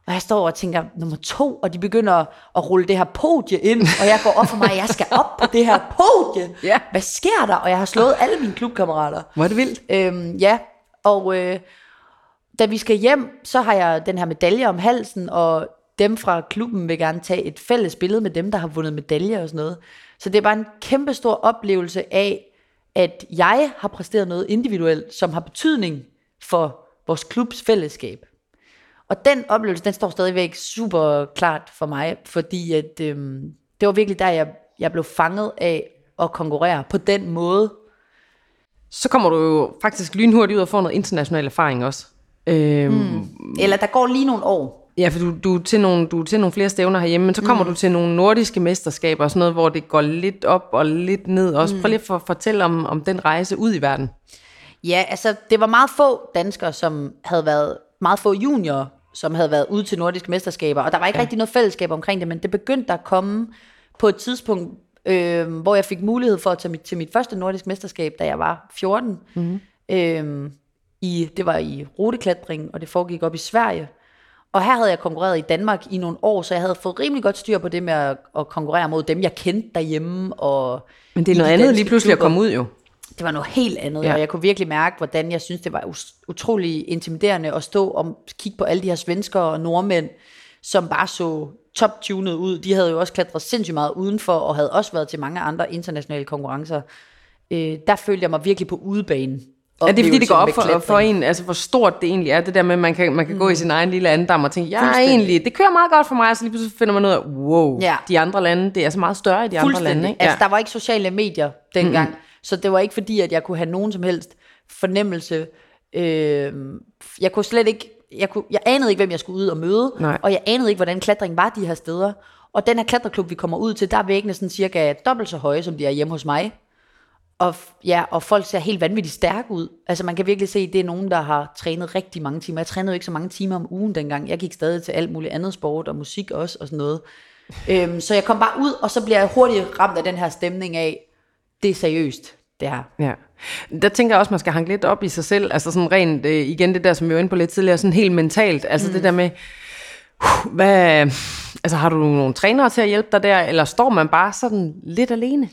Og jeg står og tænker, nummer to, og de begynder at rulle det her podie ind, og jeg går op for mig, jeg skal op på det her podie. *laughs* Ja. Hvad sker der? Og jeg har slået alle mine klubkammerater. Hvor er det vildt. Øhm, ja, og øh, da vi skal hjem, så har jeg den her medalje om halsen, og dem fra klubben vil gerne tage et fælles billede med dem, der har vundet medaljer og sådan noget. Så det er bare en kæmpe stor oplevelse af, at jeg har præsteret noget individuelt, som har betydning for vores klubs fællesskab. Og den oplevelse, den står stadigvæk super klart for mig, fordi at, øhm, det var virkelig der, jeg, jeg blev fanget af at konkurrere på den måde. Så kommer du jo faktisk lynhurtigt ud og får noget international erfaring også. Øhm, mm. Eller der går lige nogle år. Ja, for du, du, er til nogle, du er til nogle flere stævner herhjemme, men så kommer mm. du til nogle nordiske mesterskaber og sådan noget, hvor det går lidt op og lidt ned også. Mm. Prøv lige at fortælle om, om den rejse ud i verden. Ja, altså det var meget få danskere, som havde været, meget få juniorer, som havde været ude til nordiske mesterskaber, og der var ikke ja. rigtig noget fællesskab omkring det, men det begyndte at komme på et tidspunkt, øh, hvor jeg fik mulighed for at tage mit, til mit første nordisk mesterskab, da jeg var 14. Mm-hmm. Øh, i, det var i ruteklatring, og det foregik op i Sverige. Og her havde jeg konkurreret i Danmark i nogle år, så jeg havde fået rimelig godt styr på det med at, at konkurrere mod dem, jeg kendte derhjemme. Og Men det er noget andet lige pludselig klubber. at komme ud jo. Det var noget helt andet, ja. og jeg kunne virkelig mærke, hvordan jeg synes, det var utrolig intimiderende at stå og kigge på alle de her svensker og nordmænd, som bare så top-tunet ud. De havde jo også klatret sindssygt meget udenfor, og havde også været til mange andre internationale konkurrencer. Øh, der følte jeg mig virkelig på udebane. Ja, det er fordi, det går op for, for en, altså hvor stort det egentlig er, det der med, at man kan, man kan mm. gå i sin egen lille andam og tænke, ja, egentlig, det kører meget godt for mig, og så lige pludselig finder man ud af, wow, ja. de andre lande, det er så meget større i de andre lande. Ikke? Altså, der var ikke sociale medier dengang, mm. så det var ikke fordi, at jeg kunne have nogen som helst fornemmelse. Øh, jeg kunne slet ikke, jeg, kunne, jeg anede ikke, hvem jeg skulle ud og møde, Nej. og jeg anede ikke, hvordan klatring var de her steder. Og den her klatreklub, vi kommer ud til, der er væggene sådan cirka dobbelt så høje, som de er hjemme hos mig. Og, ja, og folk ser helt vanvittigt stærke ud. Altså man kan virkelig se, at det er nogen, der har trænet rigtig mange timer. Jeg trænede jo ikke så mange timer om ugen dengang. Jeg gik stadig til alt muligt andet sport og musik også og sådan noget. øhm, så jeg kom bare ud, og så bliver jeg hurtigt ramt af den her stemning af, det er seriøst, det her. Ja. Der tænker jeg også, man skal hanke lidt op i sig selv. Altså sådan rent, øh, igen det der, som vi var inde på lidt tidligere, sådan helt mentalt. Altså mm. det der med, uh, hvad, altså har du nogle trænere til at hjælpe dig der, eller står man bare sådan lidt alene?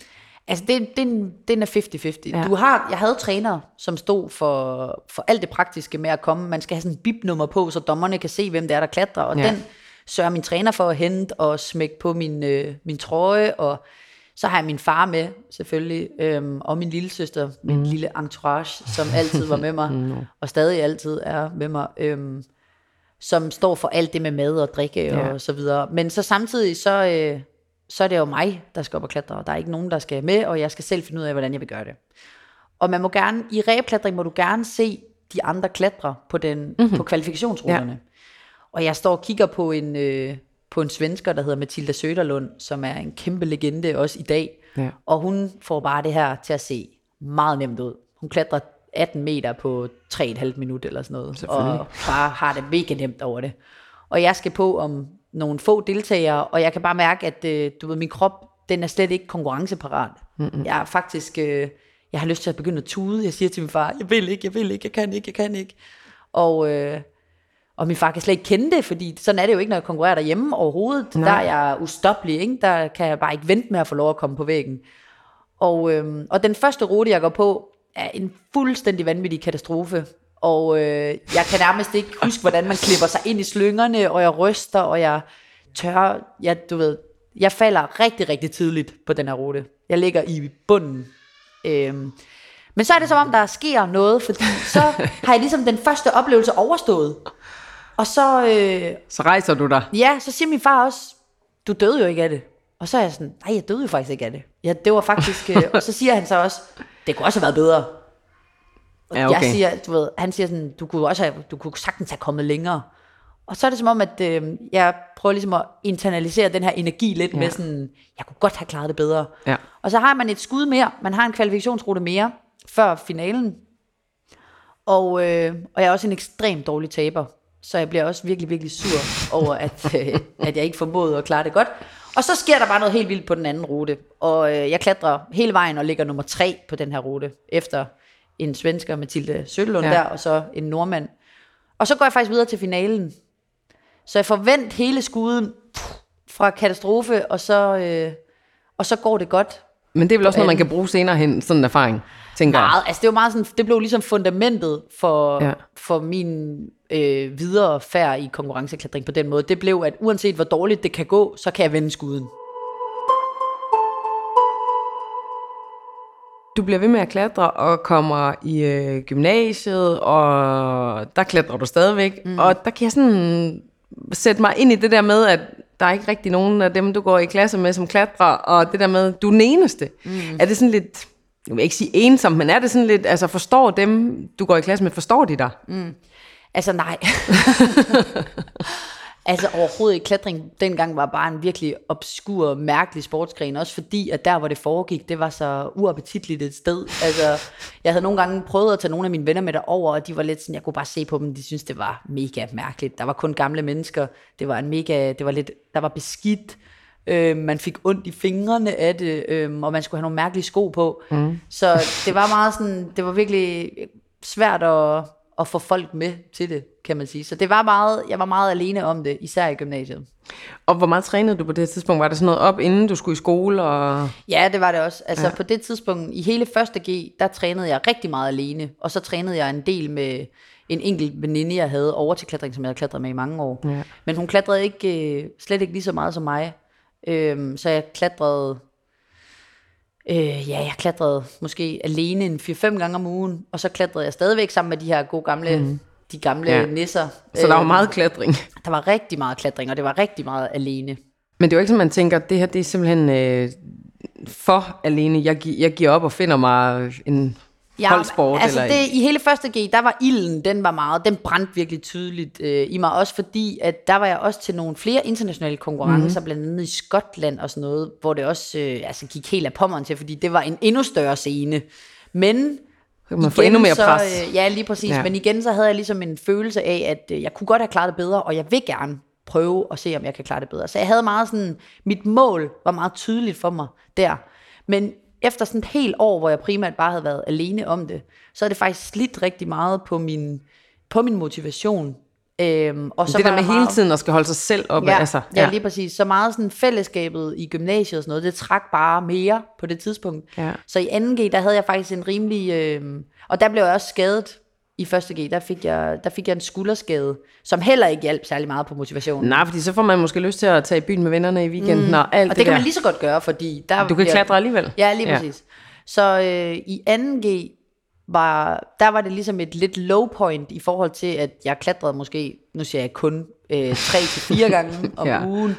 Altså, det, det, den er 50-50. Ja. Du har, jeg havde trænere, som stod for, for alt det praktiske med at komme. Man skal have sådan en bibnummer på, så dommerne kan se, hvem det er, der klatrer. Og ja. den sørger min træner for at hente og smække på min, øh, min trøje. Og så har jeg min far med, selvfølgelig. Øhm, og min lille søster, min mm. lille entourage, som altid var med mig. *laughs* mm. Og stadig altid er med mig. Øhm, som står for alt det med mad og drikke ja. og så videre. Men så samtidig så... Øh, så er det jo mig, der skal op og klatre, og der er ikke nogen, der skal med, og jeg skal selv finde ud af, hvordan jeg vil gøre det. Og man må gerne, i ræbklatring må du gerne se de andre klatre på, den, mm-hmm. på kvalifikationsruterne. Ja. Og jeg står og kigger på en, øh, på en svensker, der hedder Matilda Söderlund, som er en kæmpe legende også i dag. Ja. Og hun får bare det her til at se meget nemt ud. Hun klatrer 18 meter på 3,5 minutter eller sådan noget. Og bare har det mega nemt over det. Og jeg skal på om nogle få deltagere, og jeg kan bare mærke, at øh, du ved, min krop, den er slet ikke konkurrenceparat. Mm-hmm. Jeg er faktisk, øh, jeg har lyst til at begynde at tude. Jeg siger til min far, jeg vil ikke, jeg vil ikke, jeg kan ikke, jeg kan ikke. Og, øh, og min far kan slet ikke kende det, fordi sådan er det jo ikke, når jeg konkurrerer derhjemme overhovedet. Nej. Der er jeg ustoppelig, ikke? der kan jeg bare ikke vente med at få lov at komme på væggen. Og, øh, og den første rute, jeg går på, er en fuldstændig vanvittig katastrofe og øh, jeg kan nærmest ikke huske, hvordan man klipper sig ind i slyngerne, og jeg ryster, og jeg tør, jeg, du ved, jeg falder rigtig, rigtig tidligt på den her rute. Jeg ligger i bunden. Øhm, men så er det som om, der sker noget, fordi så har jeg ligesom den første oplevelse overstået. Og så... Øh, så rejser du dig. Ja, så siger min far også, du døde jo ikke af det. Og så er jeg sådan, nej, jeg døde jo faktisk ikke af det. Ja, det var faktisk... Øh, og så siger han så også, det kunne også have været bedre. Ja, okay. Jeg siger, du ved, han siger sådan, du kunne også have, du kunne sagtens have kommet længere. Og så er det som om, at øh, jeg prøver ligesom at internalisere den her energi lidt ja. med sådan, jeg kunne godt have klaret det bedre. Ja. Og så har man et skud mere, man har en kvalifikationsrute mere, før finalen. Og, øh, og jeg er også en ekstremt dårlig taber. Så jeg bliver også virkelig, virkelig sur over, at, *laughs* øh, at jeg ikke formåede at klare det godt. Og så sker der bare noget helt vildt på den anden rute. Og øh, jeg klatrer hele vejen og ligger nummer tre på den her rute, efter en svensker, Mathilde Søllund ja. der, og så en nordmand. Og så går jeg faktisk videre til finalen. Så jeg forvent hele skuden fra katastrofe, og så, øh, og så går det godt. Men det er vel også noget, man kan bruge senere hen, sådan en erfaring, tænker jeg. Meget, altså det var meget sådan, det blev ligesom fundamentet for, ja. for min øh, videre færd i konkurrenceklatring på den måde. Det blev, at uanset hvor dårligt det kan gå, så kan jeg vende skuden. Du bliver ved med at klatre og kommer i øh, gymnasiet, og der klatrer du stadigvæk. Mm. Og der kan jeg sådan sætte mig ind i det der med, at der er ikke rigtig nogen af dem, du går i klasse med, som klatrer, og det der med, du er den eneste. Mm. Er det sådan lidt, jeg vil ikke sige ensomt, men er det sådan lidt, altså forstår dem, du går i klasse med, forstår de dig? Mm. Altså nej. *laughs* altså overhovedet ikke. Klatring dengang var bare en virkelig obskur, mærkelig sportsgren. Også fordi, at der hvor det foregik, det var så uappetitligt et sted. Altså, jeg havde nogle gange prøvet at tage nogle af mine venner med derover, og de var lidt sådan, jeg kunne bare se på dem, de synes det var mega mærkeligt. Der var kun gamle mennesker. Det var en mega, det var lidt, der var beskidt. Øh, man fik ondt i fingrene af det, øh, og man skulle have nogle mærkelige sko på. Mm. Så det var meget sådan, det var virkelig svært at, at få folk med til det, kan man sige. Så det var meget, jeg var meget alene om det, især i gymnasiet. Og hvor meget trænede du på det tidspunkt? Var det sådan noget op, inden du skulle i skole? Og... Ja, det var det også. Altså ja. på det tidspunkt, i hele første G, der trænede jeg rigtig meget alene, og så trænede jeg en del med en enkelt veninde, jeg havde over til klatring, som jeg havde klatret med i mange år. Ja. Men hun klatrede ikke, øh, slet ikke lige så meget som mig. Øhm, så jeg klatrede, øh, ja, jeg klatrede måske alene en 4-5 gange om ugen, og så klatrede jeg stadigvæk sammen med de her gode gamle, mm. De gamle Ja. nisser. Så der var Øhm, meget klatring. der var rigtig meget klatring, og det var rigtig meget alene. Men det er jo ikke sådan, man tænker, det her det er simpelthen øh, for alene. Jeg, gi- jeg giver op og finder mig en ja, holdsport. altså eller det, i hele første G, der var ilden, den var meget, den brændte virkelig tydeligt øh, i mig, også fordi, at der var jeg også til nogle flere internationale konkurrencer, mm. blandt andet i Skotland og sådan noget, hvor det også øh, altså, gik helt af pommeren til, fordi det var en endnu større scene. Men Så kan man få endnu mere så, pres. Øh, ja, lige præcis. Ja. Ja. Men igen, så havde jeg ligesom en følelse af, at øh, jeg kunne godt have klaret det bedre, og jeg vil gerne prøve at se, om jeg kan klare det bedre. Så jeg havde meget sådan, mit mål var meget tydeligt for mig der. Men efter sådan et helt år, hvor jeg primært bare havde været alene om det, så er det faktisk slidt rigtig meget på min, på min motivation. Øhm, og så det der med der hele meget- tiden at skal holde sig selv oppe. Ja, altså, ja, lige præcis. Så meget sådan fællesskabet i gymnasiet og sådan noget, det trak bare mere på det tidspunkt. Ja. Så i 2G, der havde jeg faktisk en rimelig... Øh, og der blev jeg også skadet i 1G. Der fik, jeg, der fik jeg en skulderskade, som heller ikke hjalp særlig meget på motivationen. Nej, fordi så får man måske lyst til at tage i byen med vennerne i weekenden mm. og alt og det, det kan der. man lige så godt gøre, fordi der... Du kan klatre alligevel. Ja, lige Ja. præcis. Så øh, i 2G, var, der var det ligesom et lidt low point i forhold til, at jeg klatrede måske, nu siger jeg kun, øh, tre til fire gange *laughs* om Ja. ugen.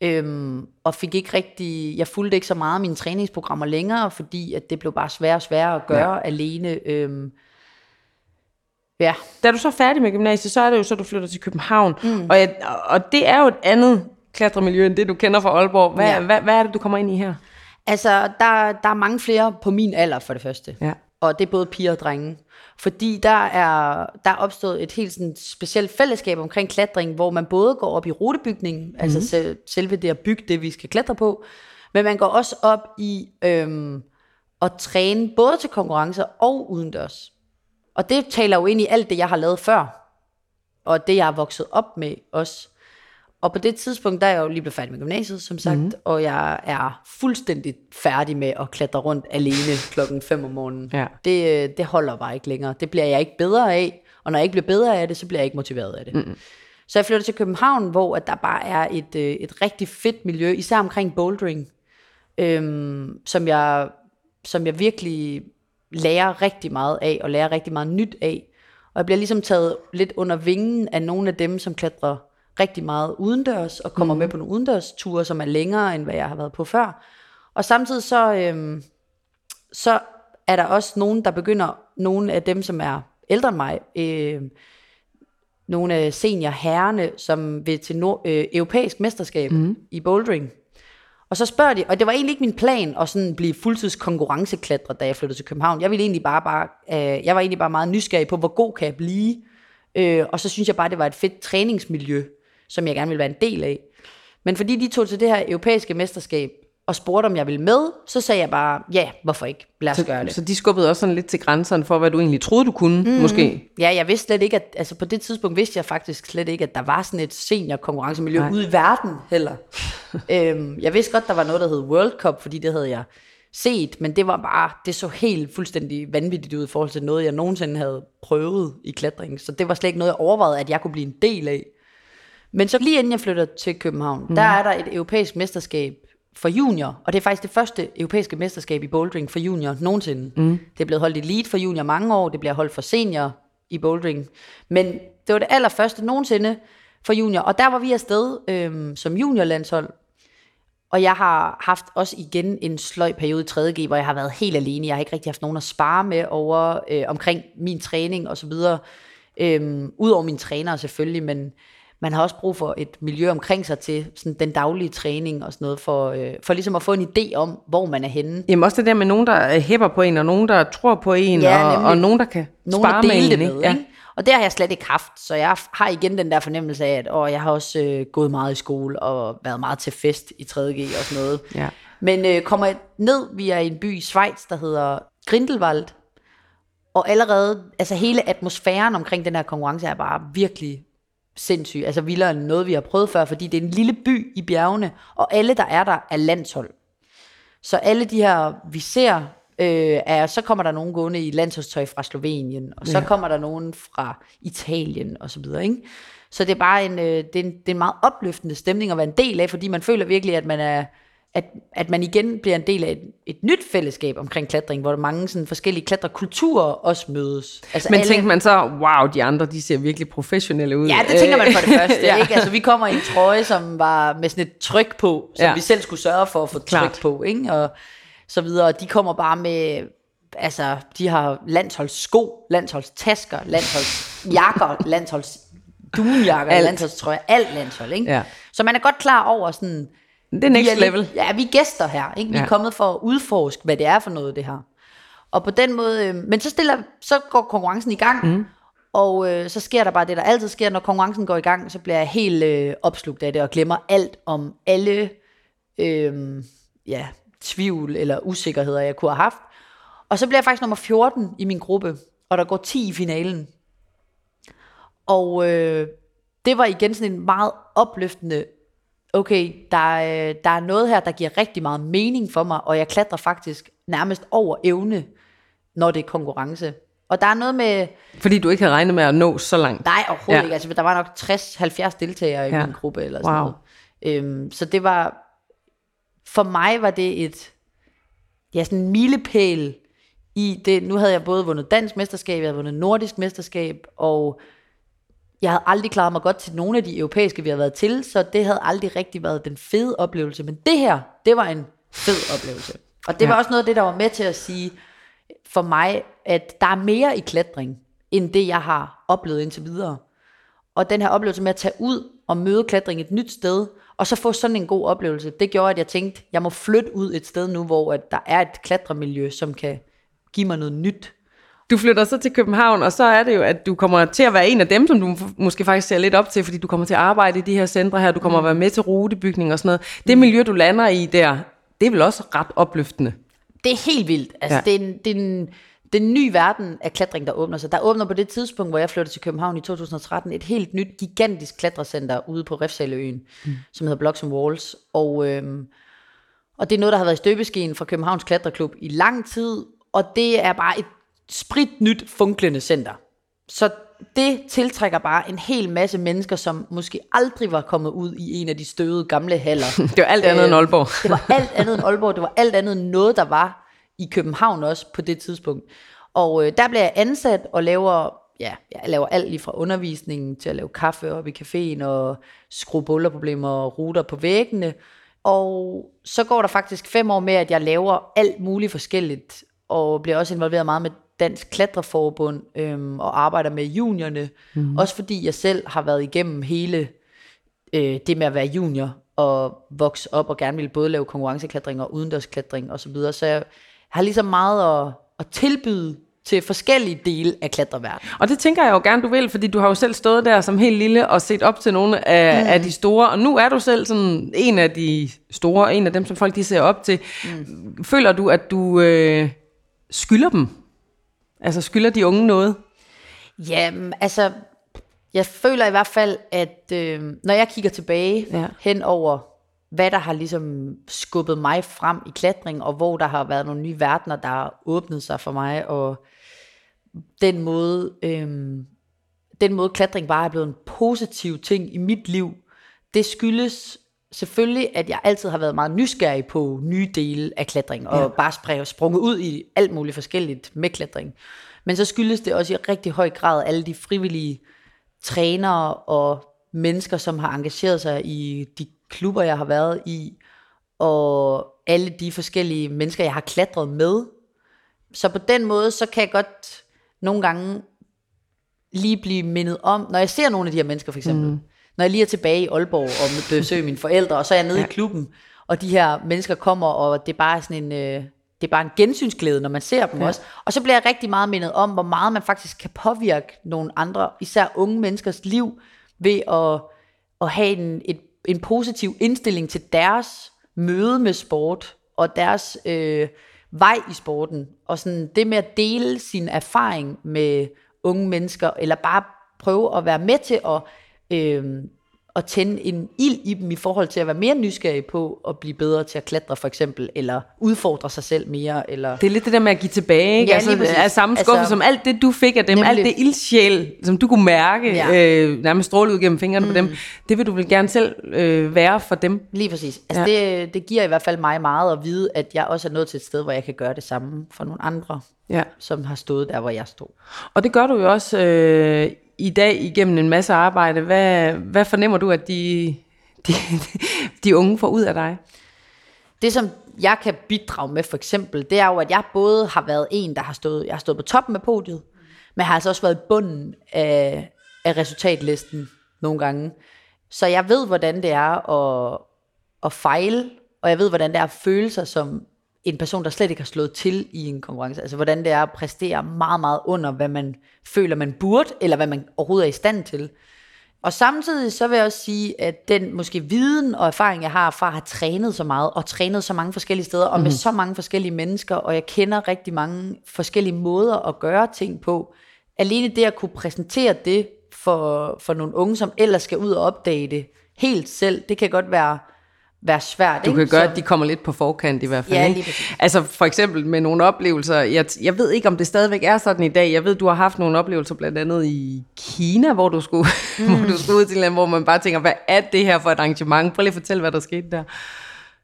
Øhm, og fik ikke rigtig, jeg fulgte ikke så meget af mine træningsprogrammer længere, fordi at det blev bare sværere og sværere at gøre ja. alene. Øhm, ja, Da du så er færdig med gymnasiet, så er det jo så, du flytter til København. Mm. Og, jeg, og det er jo et andet klatremiljø, end det du kender fra Aalborg. Hvad. Ja. hvad, hvad er det, du kommer ind i her? Altså, der, der er mange flere på min alder for det første. Ja. Og det er både piger og drenge. Fordi der er, der er opstået et helt sådan specielt fællesskab omkring klatring, hvor man både går op i rutebygningen, mm. altså sel, selve det at bygge det, vi skal klatre på, men man går også op i øhm, at træne både til konkurrencer og udendørs. Og det taler jo ind i alt det, jeg har lavet før, og det, jeg har vokset op med også. Og på det tidspunkt, der er jeg jo lige blevet færdig med gymnasiet, som sagt, mm. og jeg er fuldstændig færdig med at klatre rundt alene klokken 5 om morgenen. Ja. Det, øh, det holder bare ikke længere. Det bliver jeg ikke bedre af, og når jeg ikke bliver bedre af det, så bliver jeg ikke motiveret af det. Mm. Så jeg flytter til København, hvor at der bare er et, øh, et rigtig fedt miljø, især omkring bouldering, øhm, som, jeg, som jeg virkelig lærer rigtig meget af, og lærer rigtig meget nyt af. Og jeg bliver ligesom taget lidt under vingen af nogle af dem, som klatrer rigtig meget udendørs, og kommer mm. med på nogle udendørsture, som er længere, end hvad jeg har været på før. Og samtidig så, øhm, så er der også nogen, der begynder, nogle af dem, som er ældre end mig, øh, nogle af seniorherrerne, som vil til nord, øh, europæisk mesterskab mm. i bouldering. Og så spørger de, og det var egentlig ikke min plan at sådan blive fuldtids konkurrenceklatrer, da jeg flyttede til København. Jeg ville egentlig bare, bare øh, jeg var egentlig bare meget nysgerrig på, hvor god kan jeg blive. Øh, og så synes jeg bare, det var et fedt træningsmiljø, som jeg gerne ville være en del af. Men fordi de tog til det her europæiske mesterskab, og spurgte, om jeg ville med, så sagde jeg bare, ja, hvorfor ikke? Lad os gøre det. Så de skubbede også sådan lidt til grænserne for, hvad du egentlig troede, du kunne, mm. måske. Ja, jeg vidste slet ikke, at altså på det tidspunkt vidste jeg faktisk slet ikke, at der var sådan et senior konkurrencemiljø Nej. ude i verden heller. *laughs* øhm, jeg vidste godt, der var noget, der hed World Cup, fordi det havde jeg set, men det var bare, det så helt fuldstændig vanvittigt ud i forhold til noget, jeg nogensinde havde prøvet i klatring. Så det var slet ikke noget, jeg overvejede, at jeg kunne blive en del af. Men så lige inden jeg flytter til København, mm. der er der et europæisk mesterskab for junior, og det er faktisk det første europæiske mesterskab i bouldering for junior nogensinde. Mm. Det er blevet holdt elite for junior mange år, det bliver holdt for senior i bouldering, men det var det allerførste nogensinde for junior, og der var vi afsted øhm, som juniorlandshold, og jeg har haft også igen en sløj periode i 3.G, hvor jeg har været helt alene. Jeg har ikke rigtig haft nogen at spare med over øh, omkring min træning og så videre. Øhm, Udover mine trænere selvfølgelig, men man har også brug for et miljø omkring sig til sådan den daglige træning og sådan noget, for, øh, for ligesom at få en idé om, hvor man er henne. Jamen også det der med nogen, der hæpper på en, og nogen, der tror på en, ja, og, og nogen, der kan nogen, spare der med en. Det med, ja. ikke? Og det har jeg slet ikke haft, så jeg har igen den der fornemmelse af, at og jeg har også øh, gået meget i skole og været meget til fest i 3.G og sådan noget. Ja. Men øh, kommer ned, vi i en by i Schweiz, der hedder Grindelwald, og allerede, altså hele atmosfæren omkring den her konkurrence er bare virkelig sindssyg. Altså vildere end noget, vi har prøvet før, fordi det er en lille by i bjergene, og alle, der er der, er landshold. Så alle de her, vi ser, øh, er, så kommer der nogen gående i landsholdstøj fra Slovenien, og så ja. kommer der nogen fra Italien og så videre, ikke? Så det er bare en, øh, det, er en, det er en meget opløftende stemning at være en del af, fordi man føler virkelig, at man er, at, at man igen bliver en del af et, et nyt fællesskab omkring klatring, hvor der mange sådan forskellige klatrekulturer også mødes. Altså Men alle... tænker man så, wow, de andre, de ser virkelig professionelle ud. Ja, det tænker man for det første. *laughs* ja. ikke? Altså, vi kommer i en trøje, som var med sådan et tryk på, som ja. vi selv skulle sørge for at få Klart. tryk på. Ikke? Og så videre. De kommer bare med, altså, de har landsholdssko, landsholdstasker, landsholdsjakker, *laughs* landsholds dunjakker, landsholdstrøjer, alt landshold. Ikke? Ja. Så man er godt klar over sådan, det er next er level. ja, vi er gæster her. Ikke? Vi ja. er kommet for at udforske, hvad det er for noget, det her. Og på den måde, øh, men så, stiller, så går konkurrencen i gang, mm. og øh, så sker der bare det, der altid sker, når konkurrencen går i gang, så bliver jeg helt øh, opslugt af det, og glemmer alt om alle øh, ja, tvivl eller usikkerheder, jeg kunne have haft. Og så bliver jeg faktisk nummer 14 i min gruppe, og der går 10 i finalen. Og øh, det var igen sådan en meget opløftende okay, der, er, der er noget her, der giver rigtig meget mening for mig, og jeg klatrer faktisk nærmest over evne, når det er konkurrence. Og der er noget med... Fordi du ikke havde regnet med at nå så langt? Nej, overhovedet ja. ikke. Altså, der var nok 60-70 deltagere i ja. min gruppe, eller sådan wow. noget. Øhm, så det var... For mig var det et... Ja, sådan en milepæl i det. Nu havde jeg både vundet dansk mesterskab, jeg havde vundet nordisk mesterskab, og jeg havde aldrig klaret mig godt til nogle af de europæiske, vi har været til, så det havde aldrig rigtig været den fede oplevelse. Men det her, det var en fed oplevelse. Og det ja. var også noget af det, der var med til at sige for mig, at der er mere i klatring, end det, jeg har oplevet indtil videre. Og den her oplevelse med at tage ud og møde klatring et nyt sted, og så få sådan en god oplevelse, det gjorde, at jeg tænkte, jeg må flytte ud et sted nu, hvor at der er et klatremiljø, som kan give mig noget nyt. Du flytter så til København, og så er det jo, at du kommer til at være en af dem, som du måske faktisk ser lidt op til, fordi du kommer til at arbejde i de her centre her, du kommer mm. at være med til rutebygning og sådan noget. Det mm. miljø, du lander i der, det er vel også ret opløftende? Det er helt vildt. Altså, ja. det, er en, det, er en, det er en ny verden af klatring, der åbner sig. Der åbner på det tidspunkt, hvor jeg flytter til København i 2013, et helt nyt, gigantisk klatrecenter ude på Refsaleøen, mm. som hedder Blocks and Walls. Og, øhm, og det er noget, der har været i støbeskeen fra Københavns Klatreklub i lang tid, og det er bare et spritnyt funklende center. Så det tiltrækker bare en hel masse mennesker, som måske aldrig var kommet ud i en af de støvede gamle haller. *laughs* det var alt andet øh, end Aalborg. det var alt andet end Aalborg. Det var alt andet end noget, der var i København også på det tidspunkt. Og øh, der blev jeg ansat og laver, ja, jeg laver alt lige fra undervisningen til at lave kaffe op i caféen og skrue bullerproblemer og ruter på væggene. Og så går der faktisk fem år med, at jeg laver alt muligt forskelligt, og bliver også involveret meget med Dansk Klatreforbund øhm, og arbejder med juniorne. Mm. Også fordi jeg selv har været igennem hele øh, det med at være junior og vokse op og gerne ville både lave konkurrenceklatring og udendørsklatring osv. Så, videre. så jeg har ligesom meget at, at tilbyde til forskellige dele af klatreverdenen. Og det tænker jeg jo gerne, du vil, fordi du har jo selv stået der som helt lille og set op til nogle af, mm. af de store, og nu er du selv sådan en af de store, en af dem, som folk de ser op til. Mm. Føler du, at du øh, skylder dem Altså skylder de unge noget? Jamen, altså, jeg føler i hvert fald, at øh, når jeg kigger tilbage ja. hen over hvad der har ligesom skubbet mig frem i klatring, og hvor der har været nogle nye verdener, der har åbnet sig for mig, og den måde, øhm, den måde klatring bare er blevet en positiv ting i mit liv, det skyldes selvfølgelig, at jeg altid har været meget nysgerrig på nye dele af klatring, og ja. bare sprunget ud i alt muligt forskelligt med klatring. Men så skyldes det også i rigtig høj grad alle de frivillige trænere og mennesker, som har engageret sig i de klubber, jeg har været i, og alle de forskellige mennesker, jeg har klatret med. Så på den måde, så kan jeg godt nogle gange lige blive mindet om, når jeg ser nogle af de her mennesker for eksempel, mm. Når jeg lige er tilbage i Aalborg og besøger mine forældre, og så er jeg nede ja. i klubben, og de her mennesker kommer, og det er bare sådan en, øh, det er bare en gensynsglæde, når man ser dem ja. også. Og så bliver jeg rigtig meget mindet om, hvor meget man faktisk kan påvirke nogle andre, især unge menneskers liv, ved at, at have en, et, en positiv indstilling til deres møde med sport, og deres øh, vej i sporten. Og sådan det med at dele sin erfaring med unge mennesker, eller bare prøve at være med til at øh, at tænde en ild i dem i forhold til at være mere nysgerrig på at blive bedre til at klatre for eksempel, eller udfordre sig selv mere. Eller... Det er lidt det der med at give tilbage, ikke? Ja, altså, er samme skuffe altså, som alt det, du fik af dem, nemlig. alt det ildsjæl, som du kunne mærke, ja. øh, nærmest stråle ud gennem fingrene mm. på dem, det vil du vel gerne selv øh, være for dem. Lige præcis. Altså ja. det, det giver i hvert fald mig meget at vide, at jeg også er nået til et sted, hvor jeg kan gøre det samme for nogle andre, ja. som har stået der, hvor jeg stod. Og det gør du jo også øh, i dag igennem en masse arbejde, hvad, hvad fornemmer du, at de, de, de unge får ud af dig? Det, som jeg kan bidrage med for eksempel, det er jo, at jeg både har været en, der har stået, jeg har stået på toppen af podiet, men har altså også været i bunden af, af resultatlisten nogle gange. Så jeg ved, hvordan det er at, at fejle, og jeg ved, hvordan det er at føle sig som en person, der slet ikke har slået til i en konkurrence. Altså hvordan det er at præstere meget, meget under, hvad man føler, man burde, eller hvad man overhovedet er i stand til. Og samtidig så vil jeg også sige, at den måske viden og erfaring, jeg har fra at have trænet så meget, og trænet så mange forskellige steder, og med mm. så mange forskellige mennesker, og jeg kender rigtig mange forskellige måder at gøre ting på. Alene det at kunne præsentere det for, for nogle unge, som ellers skal ud og opdage det helt selv, det kan godt være være svært. Du ikke? kan gøre, så... at de kommer lidt på forkant i hvert fald. Ja, lige Altså for eksempel med nogle oplevelser. Jeg, jeg ved ikke, om det stadigvæk er sådan i dag. Jeg ved, du har haft nogle oplevelser blandt andet i Kina, hvor du skulle, mm. *laughs* hvor du skulle ud til land, hvor man bare tænker, hvad er det her for et arrangement? Prøv lige at fortælle, hvad der skete der.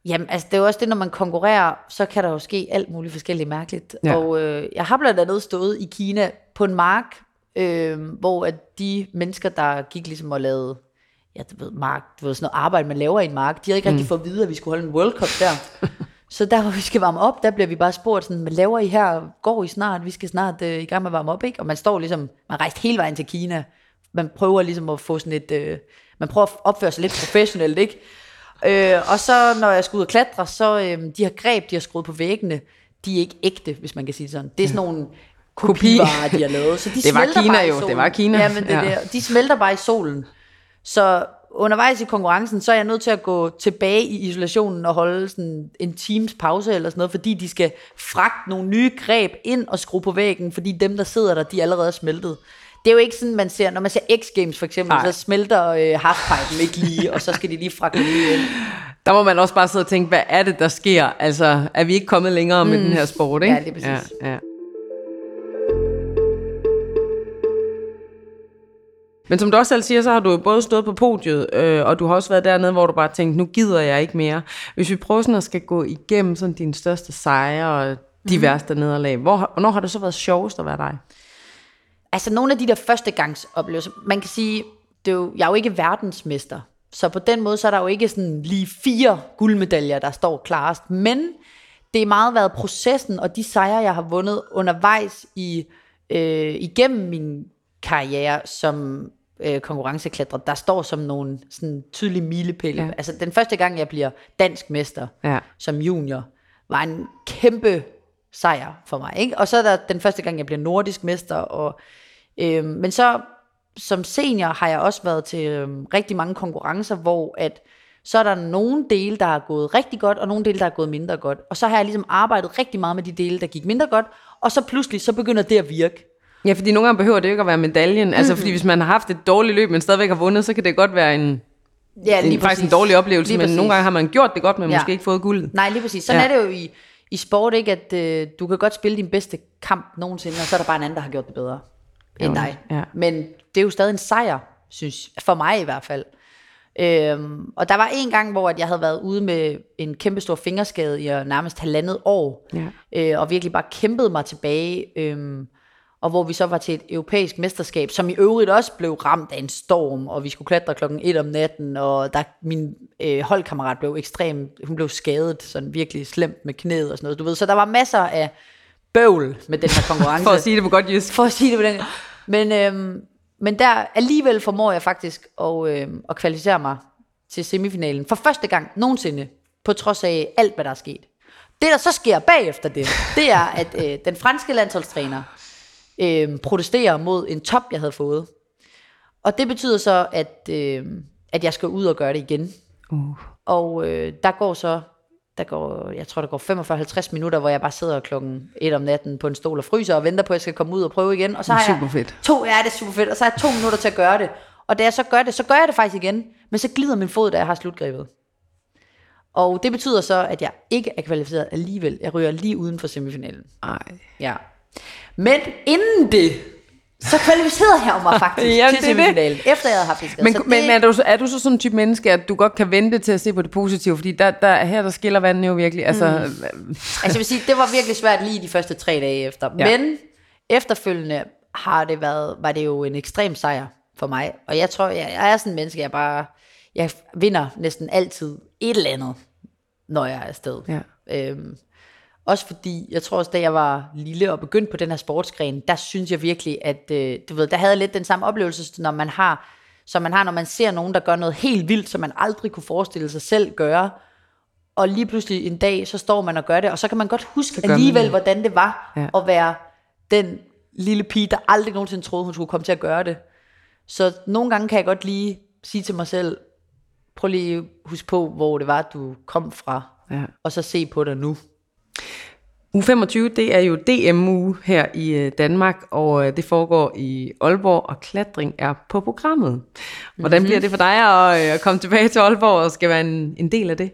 Jamen, altså det er jo også det, når man konkurrerer, så kan der jo ske alt muligt forskelligt mærkeligt. Ja. Og øh, jeg har blandt andet stået i Kina på en mark, øh, hvor at de mennesker, der gik ligesom og lavede ja, du ved, mark, du ved, sådan noget arbejde, man laver i en mark. De havde ikke mm. rigtig fået at vide, at vi skulle holde en World Cup der. *laughs* så der, hvor vi skal varme op, der bliver vi bare spurgt sådan, hvad laver I her? Går I snart? Vi skal snart uh, i gang med at varme op, ikke? Og man står ligesom, man rejst hele vejen til Kina. Man prøver ligesom at få sådan et, uh, man prøver at opføre sig lidt professionelt, ikke? Uh, og så, når jeg skal ud og klatre, så uh, de her greb, de har skruet på væggene, de er ikke ægte, hvis man kan sige det sådan. Det er sådan nogle kopivarer, de har lavet. Så de det var Kina jo, det var Kina. Ja, men det, ja. Der, de smelter bare i solen. Så undervejs i konkurrencen, så er jeg nødt til at gå tilbage i isolationen og holde sådan en times pause eller sådan noget, fordi de skal fragte nogle nye greb ind og skrue på væggen, fordi dem, der sidder der, de er allerede smeltet. Det er jo ikke sådan, man ser, når man ser X-Games for eksempel, Nej. så smelter øh, halfpipen ikke lige, og så skal de lige fragte nye ind. *laughs* Der må man også bare sidde og tænke, hvad er det, der sker? Altså, er vi ikke kommet længere mm. med den her sport, ikke? Ja, det er præcis. Ja, ja. Men som du også selv siger, så har du både stået på podiet, øh, og du har også været dernede, hvor du bare tænkte, nu gider jeg ikke mere. Hvis vi prøver sådan at skal gå igennem sådan dine største sejre og de mm. værste nederlag, hvor, hvornår har det så været sjovest at være dig? Altså nogle af de der førstegangsoplevelser, man kan sige, det er jo, jeg er jo ikke verdensmester, så på den måde, så er der jo ikke sådan lige fire guldmedaljer, der står klarest, men det er meget været processen og de sejre, jeg har vundet undervejs i, øh, igennem min karriere, som øh, konkurrenklatrer, der står som nogle sådan tydelige milepæle. Ja. Altså den første gang, jeg bliver dansk mester ja. som junior, var en kæmpe sejr for mig. Ikke? Og så er der den første gang, jeg bliver nordisk mester. Og, øh, men så som senior har jeg også været til øh, rigtig mange konkurrencer, hvor at så er der nogle dele, der er gået rigtig godt, og nogle dele, der er gået mindre godt. Og så har jeg ligesom arbejdet rigtig meget med de dele, der gik mindre godt, og så pludselig, så begynder det at virke. Ja, fordi nogle gange behøver det ikke at være medaljen. Mm-hmm. Altså, fordi hvis man har haft et dårligt løb, men stadigvæk har vundet, så kan det godt være en Ja, det er faktisk en dårlig oplevelse, Lige men præcis. nogle gange har man gjort det godt, men Ja. måske ikke fået guldet. Nej, lige præcis. Sådan Ja. er det jo i, i sport, ikke? At øh, du kan godt spille din bedste kamp nogensinde, og så er der bare en anden, der har gjort det bedre end Jo, dig. ja. Men det er jo stadig en sejr, synes for mig i hvert fald. Øhm, og der var en gang, hvor jeg havde været ude med en kæmpe stor fingerskade i øh, nærmest halvandet år, Ja. øh, og virkelig bare kæmpede mig tilbage. Øhm, og hvor vi så var til et europæisk mesterskab, som i øvrigt også blev ramt af en storm, og vi skulle klatre klokken 1 om natten, og der, min øh, holdkammerat blev ekstrem, hun blev skadet, sådan virkelig slemt med knæet og sådan noget, du ved. Så der var masser af bøvl med den her konkurrence. *laughs* For at sige det på godt jysk. For at sige det på den Men, øhm, men der alligevel formår jeg faktisk at, øhm, at kvalificere mig til semifinalen. For første gang nogensinde, på trods af alt, hvad der er sket. Det, der så sker bagefter det, det er, at øh, den franske landsholdstræner øh, protesterer mod en top, jeg havde fået. Og det betyder så, at, øh, at jeg skal ud og gøre det igen. Uh. Og øh, der går så, der går, jeg tror, der går 45-50 minutter, hvor jeg bare sidder klokken 1 om natten på en stol og fryser og venter på, at jeg skal komme ud og prøve igen. Og så har Super jeg fedt. to, ja, det er super fedt, og så har jeg to minutter til at gøre det. Og da jeg så gør det, så gør jeg det faktisk igen, men så glider min fod, da jeg har slutgrebet. Og det betyder så, at jeg ikke er kvalificeret alligevel. Jeg ryger lige uden for semifinalen. Ej. Ja. Men inden det, så kvalificerede jeg mig *laughs* faktisk Jamen, til semifinalen, efter jeg havde haft skade. Men, Så men det- er, du, er du så sådan en type menneske, at du godt kan vente til at se på det positive? Fordi der, der, her der skiller vandene jo virkelig. Altså, mm. Altså jeg vil sige, det var virkelig svært lige de første tre dage efter. Ja. Men efterfølgende har det været, var det jo en ekstrem sejr for mig. Og jeg tror, jeg, jeg er sådan en menneske, jeg bare, jeg vinder næsten altid et eller andet, når jeg er afsted. Ja. Øhm, også fordi, jeg tror også, da jeg var lille og begyndte på den her sportsgren, der synes jeg virkelig, at øh, du ved, der havde jeg lidt den samme oplevelse, når man har, som man har, når man ser nogen, der gør noget helt vildt, som man aldrig kunne forestille sig selv gøre, og lige pludselig en dag, så står man og gør det, og så kan man godt huske alligevel, det. hvordan det var Ja. at være den lille pige, der aldrig nogensinde troede, hun skulle komme til at gøre det. Så nogle gange kan jeg godt lige sige til mig selv, prøv lige at huske på, hvor det var, du kom fra, Ja. og så se på dig nu. U 25, det er jo DMU her i øh, Danmark, og øh, det foregår i Aalborg, og klatring er på programmet. Hvordan mm-hmm. bliver det for dig at, øh, at komme tilbage til Aalborg og skal være en, en del af det?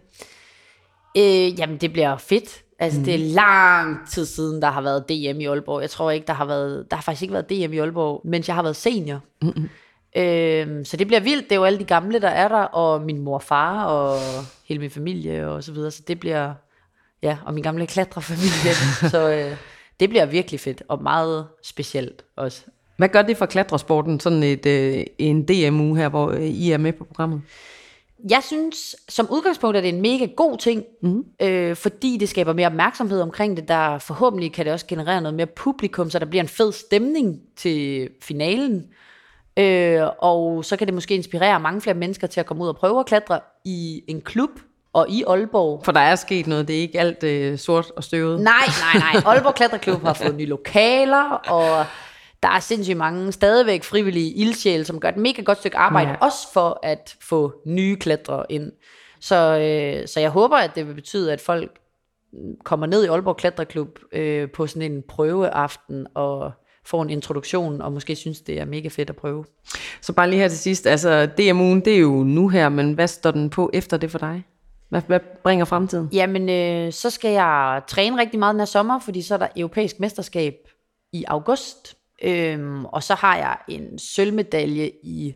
Øh, jamen, det bliver fedt. Altså, mm. det er lang tid siden, der har været DM i Aalborg. Jeg tror ikke, der har været, der har faktisk ikke været DM i Aalborg, mens jeg har været senior. Mm-hmm. Øh, så det bliver vildt. Det er jo alle de gamle, der er der, og min mor og far, og hele min familie, og så videre. Så det bliver, ja, og min gamle klatrefamilie. *laughs* så øh, det bliver virkelig fedt, og meget specielt også. Hvad gør det for klatresporten, sådan et, øh, en DMU her, hvor øh, I er med på programmet? Jeg synes, som udgangspunkt er det en mega god ting, mm. øh, fordi det skaber mere opmærksomhed omkring det. Der forhåbentlig kan det også generere noget mere publikum, så der bliver en fed stemning til finalen. Øh, og så kan det måske inspirere mange flere mennesker til at komme ud og prøve at klatre i en klub og i Aalborg. For der er sket noget, det er ikke alt øh, sort og støvet. Nej, nej, nej. *laughs* Aalborg Klatreklub har fået nye lokaler, og der er sindssygt mange stadigvæk frivillige ildsjæle, som gør et mega godt stykke arbejde, Ja. også for at få nye klatrere ind. Så, øh, så jeg håber, at det vil betyde, at folk kommer ned i Aalborg Klatreklub øh, på sådan en prøveaften og får en introduktion, og måske synes, det er mega fedt at prøve. Så bare lige her til sidst, altså DMU'en, det er jo nu her, men hvad står den på efter det for dig? Hvad, hvad bringer fremtiden? Jamen, øh, så skal jeg træne rigtig meget den her sommer, fordi så er der europæisk mesterskab i august. Øhm, og så har jeg en sølvmedalje i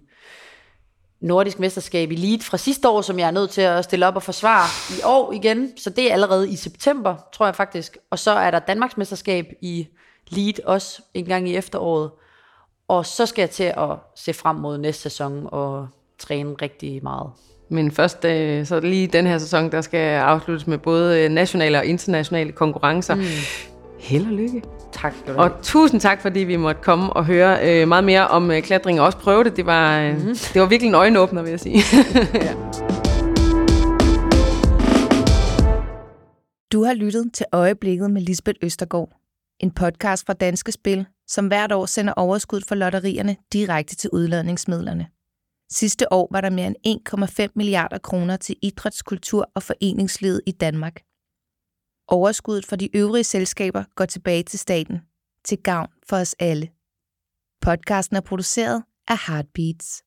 nordisk mesterskab i Elite fra sidste år, som jeg er nødt til at stille op og forsvare i år igen. Så det er allerede i september, tror jeg faktisk. Og så er der Danmarks mesterskab i Elite også en gang i efteråret. Og så skal jeg til at se frem mod næste sæson og træne rigtig meget. Men først, øh, så lige den her sæson, der skal afsluttes med både øh, nationale og internationale konkurrencer. Mm. Held og lykke. Tak skal du Og have. tusind tak, fordi vi måtte komme og høre øh, meget mere om øh, klatring og også prøve det. Det var, øh, mm-hmm. det var virkelig en øjenåbner, vil jeg sige. *laughs* Du har lyttet til Øjeblikket med Lisbeth Østergaard. En podcast fra Danske Spil, som hvert år sender overskud for lotterierne direkte til udladningsmidlerne. Sidste år var der mere end 1,5 milliarder kroner til idrætskultur og foreningslivet i Danmark. Overskuddet fra de øvrige selskaber går tilbage til staten, til gavn for os alle. Podcasten er produceret af Heartbeats.